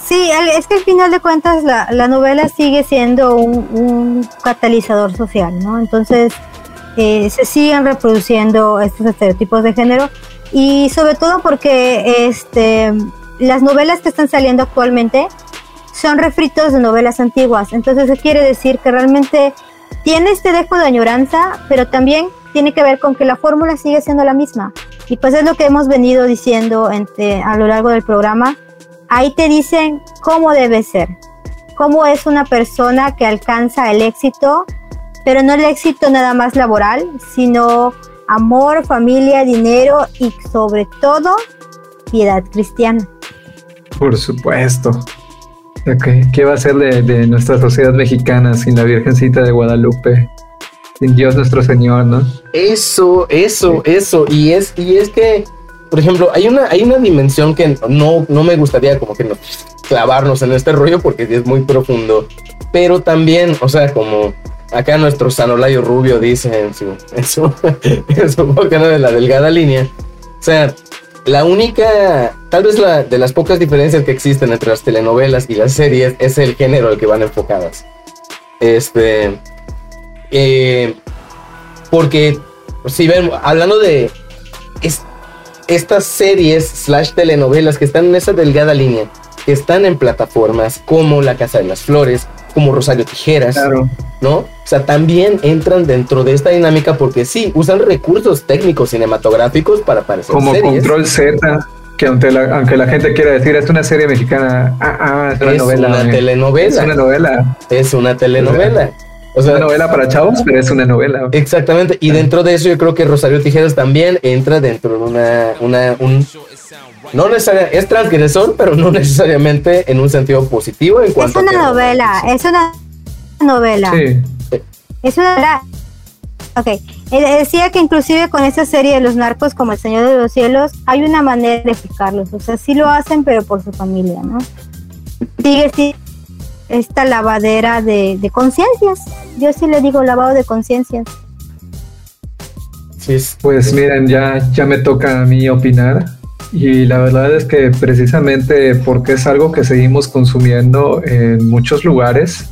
Sí, es que al final de cuentas la, la novela sigue siendo un, un catalizador social, ¿no? Entonces eh, se siguen reproduciendo estos estereotipos de género y sobre todo porque este, las novelas que están saliendo actualmente son refritos de novelas antiguas. Entonces eso quiere decir que realmente tiene este dejo de añoranza, pero también tiene que ver con que la fórmula sigue siendo la misma. Y pues es lo que hemos venido diciendo entre- a lo largo del programa. Ahí te dicen cómo debe ser, cómo es una persona que alcanza el éxito, pero no el éxito nada más laboral, sino amor, familia, dinero y sobre todo piedad cristiana. Por supuesto. Ok, ¿Qué va a ser de, de nuestra sociedad mexicana sin la Virgencita de Guadalupe? Sin Dios nuestro Señor, ¿no? Eso, eso, eso. Y es, y es que, por ejemplo, hay una, hay una dimensión que no, no me gustaría como que nos clavarnos en este rollo porque es muy profundo. Pero también, o sea, como acá nuestro Sanolayo Rubio dice en su, en su, en su boca, ¿no? de la delgada línea. O sea, la única, tal vez la de las pocas diferencias que existen entre las telenovelas y las series es el género al que van enfocadas. Este, eh, porque si ven, hablando de es- estas series slash telenovelas que están en esa delgada línea, que están en plataformas como La Casa de las Flores, como Rosario Tijeras, Claro. ¿no? O sea, también entran dentro de esta dinámica porque sí, usan recursos técnicos cinematográficos para aparecer Como series. Control Z, que aunque la, aunque la gente quiera decir es una serie mexicana, ah, ah, es una Es novela. una güey. telenovela. Es una novela. Es una telenovela. O sea, una novela para chavos, pero es una novela. Exactamente, y dentro de eso yo creo que Rosario Tijeras también entra dentro de una, una un, no necesariamente, es transgresor, pero no necesariamente en un sentido positivo en Es cuanto a una novela, es una novela. Sí. Es una novela. Ok, eh, decía que inclusive con esa serie de los narcos como El Señor de los Cielos hay una manera de explicarlos, o sea, sí lo hacen pero por su familia, ¿no? Sigue sí, esta lavadera de, de conciencias, yo sí le digo lavado de conciencias. Sí, es- Pues miren, ya, ya me toca a mí opinar. Y la verdad es que precisamente porque es algo que seguimos consumiendo en muchos lugares,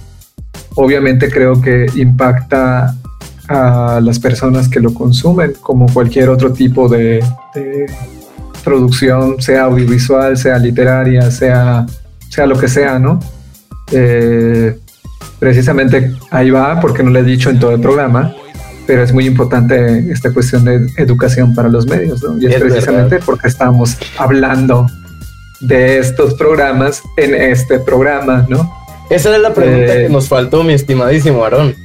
obviamente creo que impacta a las personas que lo consumen, como cualquier otro tipo de, producción, sea audiovisual, sea literaria, sea, sea lo que sea, ¿no? Eh, precisamente ahí va, porque no lo he dicho en todo el programa, pero es muy importante esta cuestión de educación para los medios, ¿no? Y es, Es precisamente verdad. porque estamos hablando de estos programas en este programa, ¿no? esa era la pregunta Eh. que nos faltó, mi estimadísimo Aarón.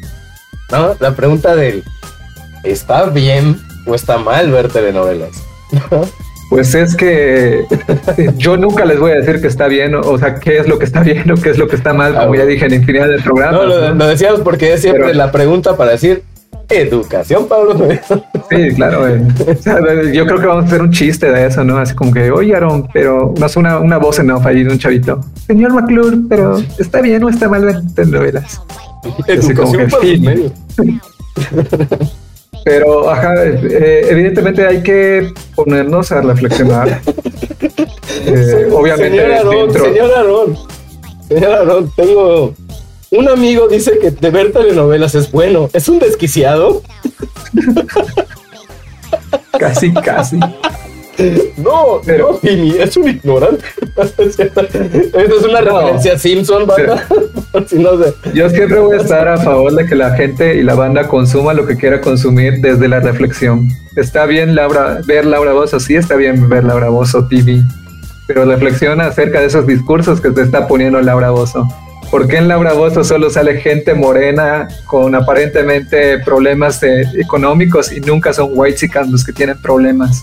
¿No? La pregunta del ¿está bien o está mal ver telenovelas? Pues es que yo nunca les voy a decir que está bien, o, o sea, qué es lo que está bien o qué es lo que está mal, Ah, como ya bueno. dije en infinidad de programas. No, lo, ¿no? lo decíamos porque es siempre Pero- la pregunta para decir educación, Pablo. Sí, claro. eh. O sea, yo creo que vamos a hacer un chiste de eso, ¿no? Así como que, oye, Aaron, pero no es una, una voz en off ahí de un chavito. Señor McClure, pero ¿está bien o está mal ver telenovelas? Educación para los sí. medios. Pero, ajá, eh, evidentemente hay que ponernos a reflexionar. Eh, obviamente, Señor Aarón, señor Aarón, señor Aarón, tengo un amigo dice que de ver telenovelas es bueno. ¿Es un desquiciado? casi, casi. No, Pero- no, Jimmy, es un ignorante. Esta es una No. referencia a Simpson, banda. Si no sé. Yo siempre voy a estar a favor de que la gente y la banda consuma lo que quiera consumir desde la reflexión. Está bien Laura, ver Laura Bozo, sí está bien ver Laura Bozo TV, pero reflexiona acerca de esos discursos que te está poniendo Laura Bozo. ¿Por qué en Laura Bozo solo sale gente morena con aparentemente problemas eh, económicos y nunca son white los que tienen problemas?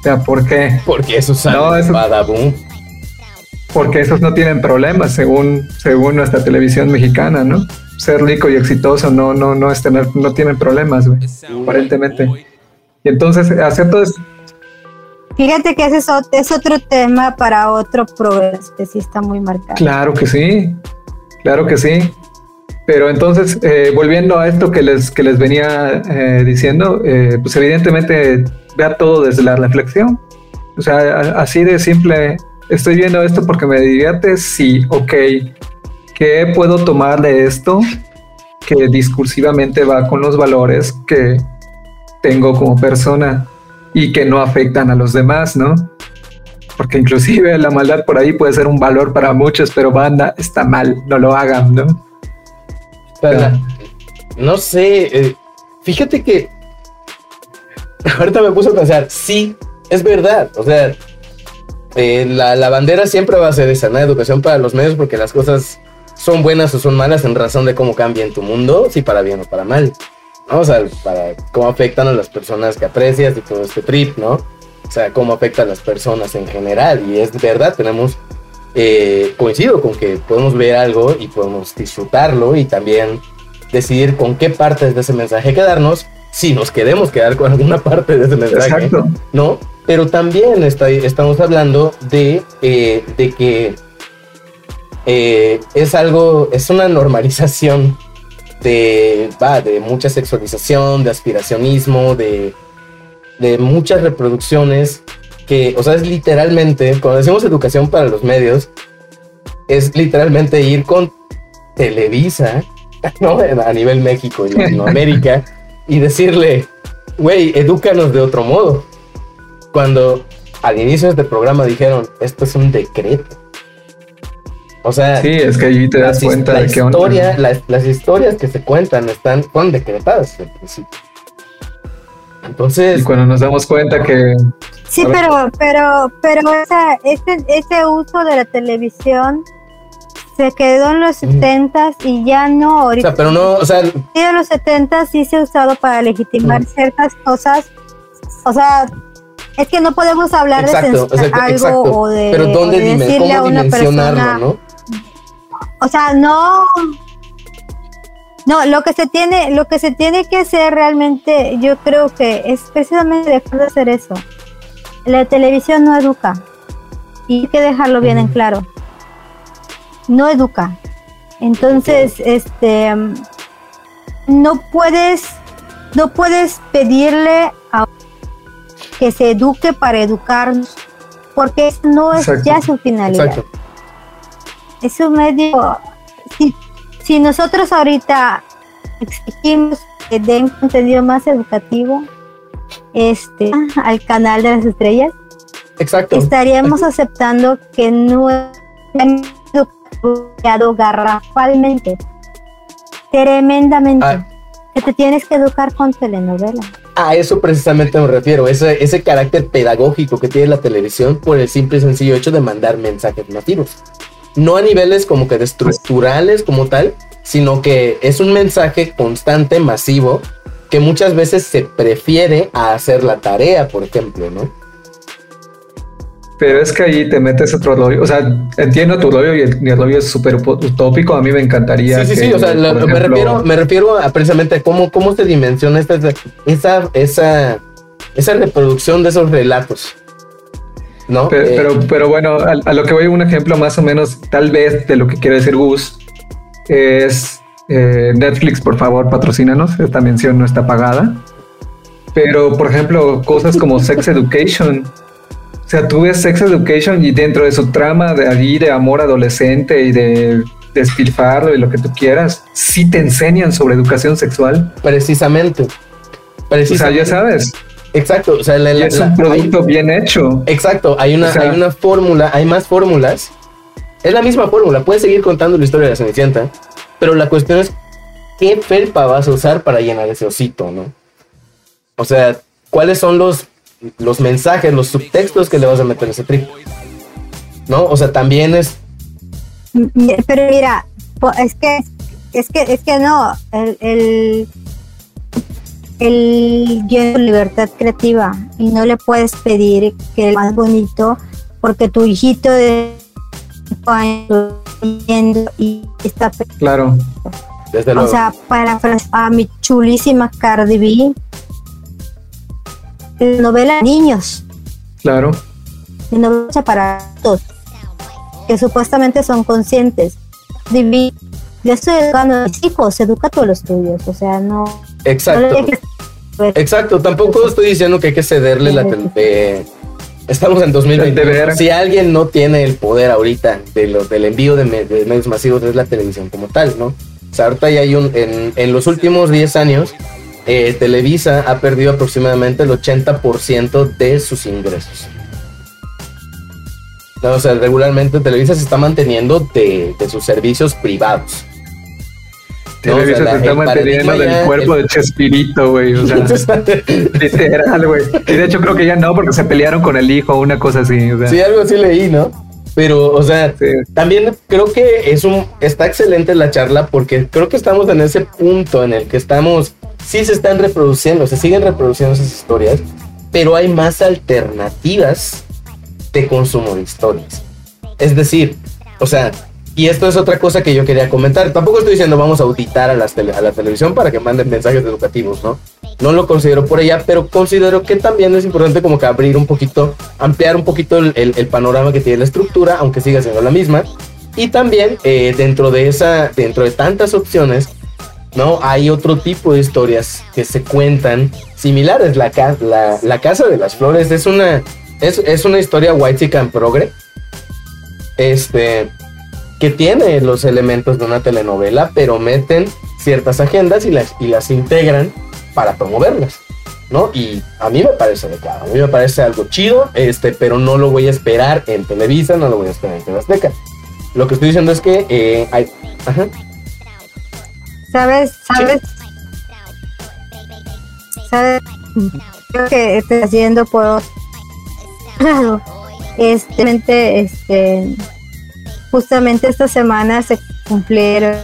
O sea, ¿por qué? Porque eso sale No, eso- Badaboom. porque esos no tienen problemas según según nuestra televisión mexicana, ¿no? Ser rico y exitoso no no no es tener no tienen problemas, güey, aparentemente. Y entonces hacer todo es Fíjate que ese es, ot- es otro tema para otro programa que sí está muy marcado. claro que sí, claro que sí. Pero entonces eh, volviendo a esto que les que les venía eh, diciendo, eh, pues evidentemente vea todo desde la reflexión. O sea, así de simple. Estoy viendo esto porque me divierte. Sí, ok. ¿Qué puedo tomar de esto que discursivamente va con los valores que tengo como persona y que no afectan a los demás, ¿no? Porque inclusive la maldad por ahí puede ser un valor para muchos, pero banda está mal, no lo hagan, ¿no? No sé, eh, fíjate que ahorita me puse a pensar, sí, es verdad, o sea, eh, la, la bandera siempre va a ser esa, ¿no? Educación para los medios porque las cosas son buenas o son malas en razón de cómo cambia en tu mundo, si para bien o para mal, ¿no? O sea, para cómo afectan a las personas que aprecias y todo este trip, ¿no? O sea, cómo afecta a las personas en general. Y es verdad, tenemos eh, coincido con que podemos ver algo y podemos disfrutarlo y también decidir con qué partes de ese mensaje quedarnos, si nos queremos quedar con alguna parte de ese mensaje, Exacto. ¿no? Pero también está, estamos hablando de, eh, de que eh, es algo, es una normalización de, va, de mucha sexualización, de aspiracionismo, de, de muchas reproducciones que, o sea, es literalmente, cuando decimos educación para los medios, es literalmente ir con Televisa, ¿no? A nivel México y Latinoamérica, y decirle, güey, edúcanos de otro modo. Cuando al inicio de este programa dijeron, esto es un decreto. O sea, Sí, es que ahí te das cuenta de historia, las, las historias que se cuentan están, fueron decretadas al principio. Entonces, Y cuando nos damos cuenta que Sí, pero, pero, pero esa, ese, ese uso de la televisión se quedó en los Ujú. 70 y ya no o ahorita. sea, pero no, o sea, en los 70 sí se ha usado para legitimar Ujú. ciertas cosas. O sea, es que no podemos hablar exacto, de o sea, censurar algo exacto. o de, pero o ¿dónde de dime, decirle a una persona. no? O sea, no. No, lo que se tiene, lo que se tiene que hacer realmente, yo creo que es precisamente dejar de hacer eso. La televisión no educa. Y hay que dejarlo bien en claro. No educa. Entonces, este no puedes, no puedes pedirle a que se eduque para educarnos, porque eso no es Exacto. ya su finalidad Exacto. es un medio. Si, si nosotros ahorita exigimos que den contenido más educativo este, al canal de las estrellas, Exacto. estaríamos aceptando que no es educado garrafalmente, tremendamente. Ah. Que te tienes que educar con telenovela. A eso precisamente me refiero, ese, ese carácter pedagógico que tiene la televisión por el simple y sencillo hecho de mandar mensajes masivos. No a niveles como que de estructurales como tal, sino que es un mensaje constante, masivo, que muchas veces se prefiere a hacer la tarea, por ejemplo, ¿no? Pero es que ahí te metes otro rollo. O sea, entiendo tu rollo y el, y el rollo es súper utópico. A mí me encantaría. Sí, sí, que, sí, o sea, lo- me, refiero, me refiero a precisamente a cómo, cómo se dimensiona esta, esa, esa, esa reproducción de esos relatos. ¿No? Pero, Eh, pero, pero bueno, a, a lo que voy, un ejemplo más o menos, tal vez, de lo que quiere decir Gus, es eh, Netflix, por favor, patrocínanos. Esta mención no está pagada. Pero, por ejemplo, cosas como Sex Education. O sea, tú ves Sex Education y dentro de su trama de allí de amor adolescente y de despilfarro y lo que tú quieras, sí te enseñan sobre educación sexual. Precisamente. O sea, Precisamente. ya sabes, Exacto. O sea, la- es un producto bien hecho. exacto. Hay una, O sea- hay una fórmula, hay más fórmulas. Es la misma fórmula. Puedes seguir contando la historia de la Cenicienta, pero la cuestión es qué felpa vas a usar para llenar ese osito, ¿no? O sea, ¿cuáles son los, los mensajes, los subtextos que le vas a meter a ese trip? ¿No? O sea, también es Pero mira, es que es que es que no, el el, guion de libertad creativa y no le puedes pedir que el más bonito porque tu hijito de y está Claro. desde o luego. sea para a mi chulísima Cardi B la novela niños Claro. de novela para adultos que supuestamente son conscientes. Divi, yo estoy educando a mis hijos, educa a los tuyos, o sea, no, no Exacto. ver. Exacto, tampoco estoy diciendo que hay que cederle la tele- eh, Estamos en 2020. El deber. Si alguien no tiene el poder ahorita de lo, del envío de, me- de medios masivos es la televisión como tal, ¿no? O sea, ahorita ya hay un en, en los últimos 10 años eh, Televisa ha perdido aproximadamente el 80% de sus ingresos. No, o sea, regularmente Televisa se está manteniendo de, de sus servicios privados. No, o sea, Televisa se está el manteniendo del ya- cuerpo el- de Chespirito, güey. O sea, literal, güey. Y de hecho creo que ya no, porque se pelearon con el hijo, una cosa así. O sea, Sí, algo así leí, ¿no? Pero, o sea, sí. también creo que es un está excelente la charla porque creo que estamos en ese punto en el que estamos sí se están reproduciendo, se siguen reproduciendo esas historias, pero hay más alternativas de consumo de historias. Es decir, O sea, y esto es otra cosa que yo quería comentar. Tampoco estoy diciendo vamos a auditar a, las tele- a la televisión para que manden mensajes educativos, ¿no? No lo considero por ella, pero considero que también es importante como que abrir un poquito, ampliar un poquito el, panorama que tiene la estructura, aunque siga siendo la misma. Y también eh, dentro de esa, dentro de tantas opciones, ¿no? Hay otro tipo de historias que se cuentan similares. La, la, Casa de las Flores es una, es, es una historia white chican progre. Este, que tiene los elementos de una telenovela, pero meten ciertas agendas y las, y las integran para promoverlas. ¿No? Y a mí me parece adecuado, a mí me parece algo chido, este, pero no lo voy a esperar en Televisa, no lo voy a esperar en Azteca. Lo que estoy diciendo es que eh, hay, ajá, ¿Sabes? ¿Sabes? ¿Sabes? Creo que estoy haciendo por. Este, este, justamente esta semana se cumplieron,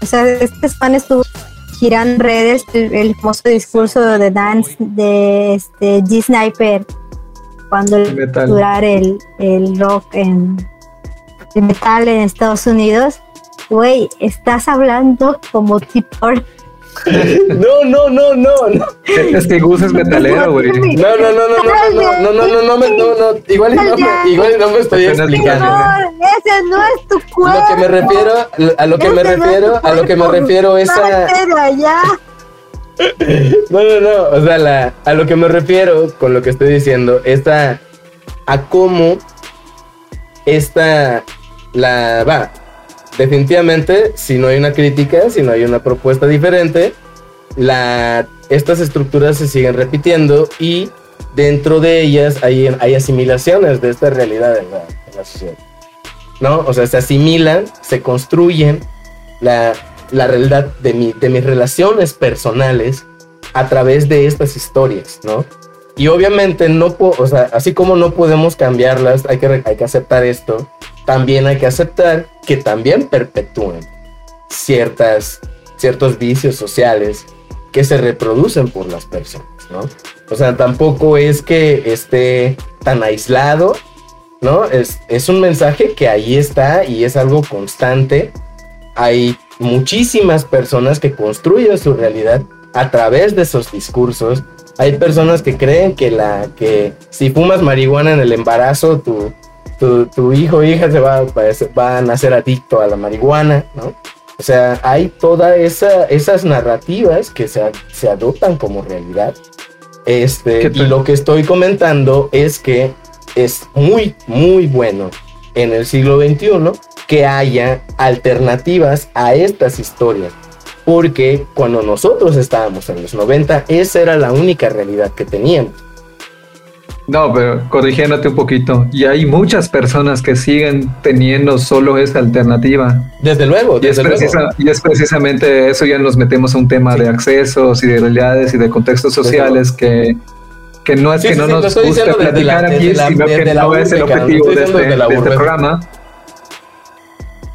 o sea, esta semana estuvo girando redes el, el famoso discurso de dance de este G Sniper cuando durar el, el rock en el metal en Estados Unidos. Güey, estás hablando como tipo No, no, no, no, no. Es que Gus es metalero, güey. No, no, no, no, no, no, no, no, no, no, me- no, no, igual no me, igual no me estoy explicando. No, ese no es tu cuerpo. Lo que me refiero, a lo que me refiero, a lo que me refiero es a, no, no, no, o sea, la, a lo que me refiero con lo que estoy diciendo es a, a cómo esta, la, va, definitivamente, si no hay una crítica, si no hay una propuesta diferente, estas estructuras se siguen repitiendo y dentro de ellas hay, asimilaciones de esta realidad en la, sociedad. ¿No? O sea, se asimilan, se construyen la, realidad de, de mis relaciones personales a través de estas historias, ¿no? Y obviamente no o sea, así como no podemos cambiarlas, hay que, hay que aceptar esto, también hay que aceptar que también perpetúen ciertas, ciertos vicios sociales que se reproducen por las personas, ¿no? O sea, tampoco es que esté tan aislado, ¿no? Es, es un mensaje que ahí está y es algo constante. Hay muchísimas personas que construyen su realidad a través de esos discursos. Hay personas que creen que la que si fumas marihuana en el embarazo, tu, tu, tu hijo o hija se va, va a nacer adicto a la marihuana, ¿no? O sea, hay todas esa, esas narrativas que se, se adoptan como realidad. Este, ¿Qué y lo que estoy comentando es que es muy, muy bueno en el siglo XXI que haya alternativas a estas historias. Porque cuando nosotros estábamos en los 90, esa era la única realidad que teníamos. No, pero corrigiéndote un poquito. Y hay muchas personas que siguen teniendo solo esa alternativa. Desde luego, Y es, desde luego. precisa- y es precisamente eso, ya nos metemos a un tema Sí. de accesos y de realidades y de contextos Desde sociales que, que no es Sí, que no sí, nos guste desde platicar la- aquí, desde sino que desde no es el objetivo de este, desde de este programa.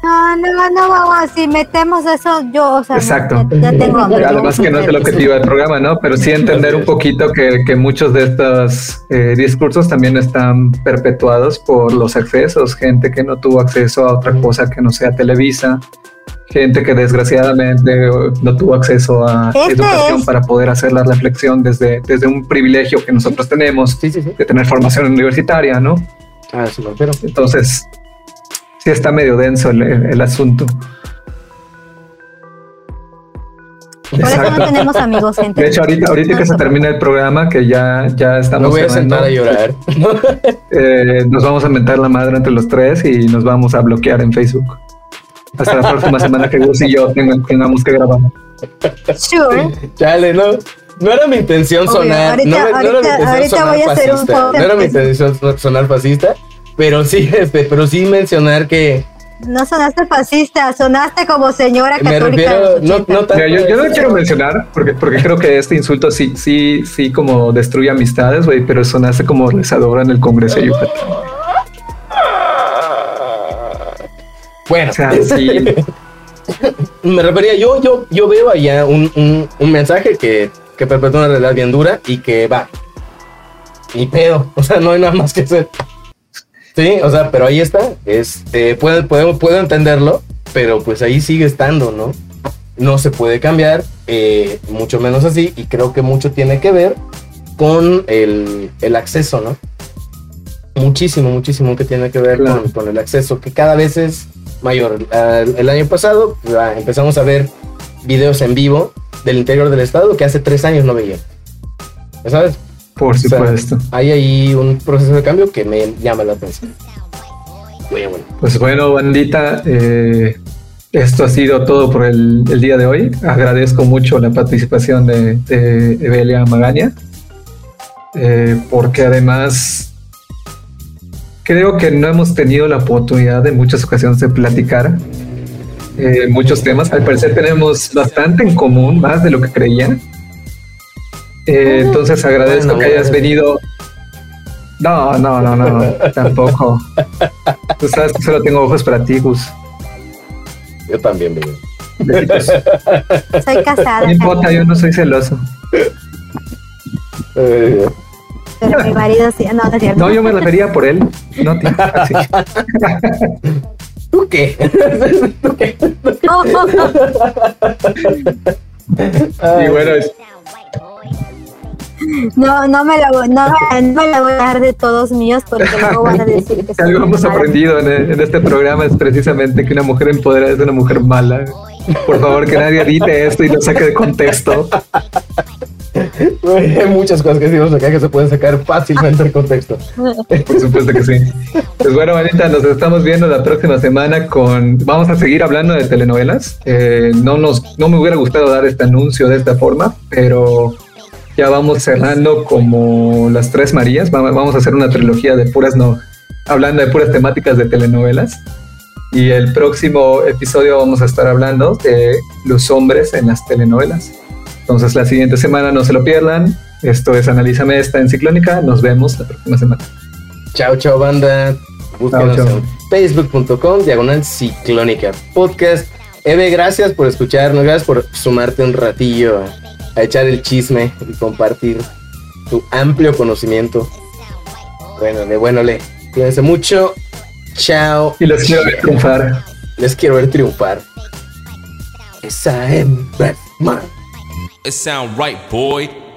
No, no, no, vamos, si metemos eso, yo, o sea, Exacto. ya, ya tengo hambre. Además que no es el objetivo del programa, ¿no? Pero sí entender un poquito que, que muchos de estos eh, discursos también están perpetuados por los accesos, gente que no tuvo acceso a otra cosa que no sea Televisa, gente que desgraciadamente no tuvo acceso a Este educación es- para poder hacer la reflexión desde, desde un privilegio que nosotros tenemos Sí, sí, sí. de tener formación universitaria, ¿no? Ah, refiero. Entonces, sí está medio denso el, el asunto. Por eso no Exacto. tenemos amigos, gente. De hecho, ahorita, ahorita que se No, termine el programa, que ya, ya estamos voy a cerrando, sentar a llorar. eh, nos vamos a mentar la madre entre los tres y nos vamos a bloquear en Facebook. Hasta la próxima semana que Gus y yo tengan- tengamos que grabar. Sure. Chale, no. No era mi intención Obvio, sonar. ahorita- no, no era mi ahorita- intención ahorita sonar voy a hacer un fascista. post No era mi intención son- sonar fascista. Pero sí, este, pero sí mencionar que No sonaste fascista, sonaste como señora me católica. refiero. de los No, 80. no tanto Mira, yo, yo no quiero mencionar, porque, porque creo que este insulto sí, sí, sí como destruye amistades, güey, pero sonaste como rezadora en el Congreso de Yucatán. Bueno, O sea, sí, me refería, yo, yo, yo veo allá un, un, un mensaje que, que perpetúa una realidad bien dura y que va. Ni pedo. O sea, no hay nada más que hacer. Sí, o sea, pero ahí está. Este, puedo, puedo, puedo entenderlo, pero pues ahí sigue estando, ¿no? No se puede cambiar, eh, mucho menos así, y creo que mucho tiene que ver con el, el acceso, ¿no? Muchísimo, muchísimo que tiene que ver Claro. con, con el acceso, que cada vez es mayor. El año pasado ah, empezamos a ver videos en vivo del interior del estado que hace tres años no veía. ¿Sabes? Por sea, supuesto. Hay ahí un proceso de cambio que me llama la atención. Bueno. Pues bueno, bandita, eh, esto ha sido todo por el, el día de hoy. Agradezco mucho la participación de, de Evelia Magaña, eh, porque además creo que no hemos tenido la oportunidad en muchas ocasiones de platicar eh, muchos temas. Al parecer tenemos bastante en común, más de lo que creía. Eh, entonces agradezco bueno, que hayas bueno. venido. No, no, no, no, tampoco. Tú sabes que solo tengo ojos para ti, Gus. Yo también. Besitos. Soy casada, No importa, yo no soy celoso. Eh, pero mi marido sí. No, no. No, yo me refería por él. No, tío. Así. ¿Tú qué? ¿Tú qué? Y bueno, es- No, no me la voy, no, no me la voy a dar de todos míos porque luego van a decir que algo hemos mala. aprendido en, en este programa es precisamente que una mujer empoderada es una mujer mala. Por favor, que nadie edite esto y lo saque de contexto. Hay muchas cosas que decimos acá que se pueden sacar fácilmente del contexto. Por supuesto que sí. Pues bueno, Manita, nos estamos viendo la próxima semana con. Vamos a seguir hablando de telenovelas. Eh, no, nos, no me hubiera gustado dar este anuncio de esta forma, pero ya vamos cerrando como las tres Marías. Va- Vamos a hacer una trilogía de puras no. Hablando de puras temáticas de telenovelas. Y el próximo episodio vamos a estar hablando de los hombres en las telenovelas. Entonces la siguiente semana no se lo pierdan. Esto es Analízame esta en Ciclónica. Nos vemos la próxima semana. Chao, chao, banda. Búsquenos Chao, chao. en facebook.com, diagonal ciclónica podcast. Eve, gracias por escucharnos, gracias por sumarte un ratillo a, echar el chisme y compartir tu amplio conocimiento. Bueno, le, bueno, le. Cuídense mucho. Chao. Y los quiero ver triunfar. Les quiero ver triunfar. Esa hembra, man. It sound right, boy.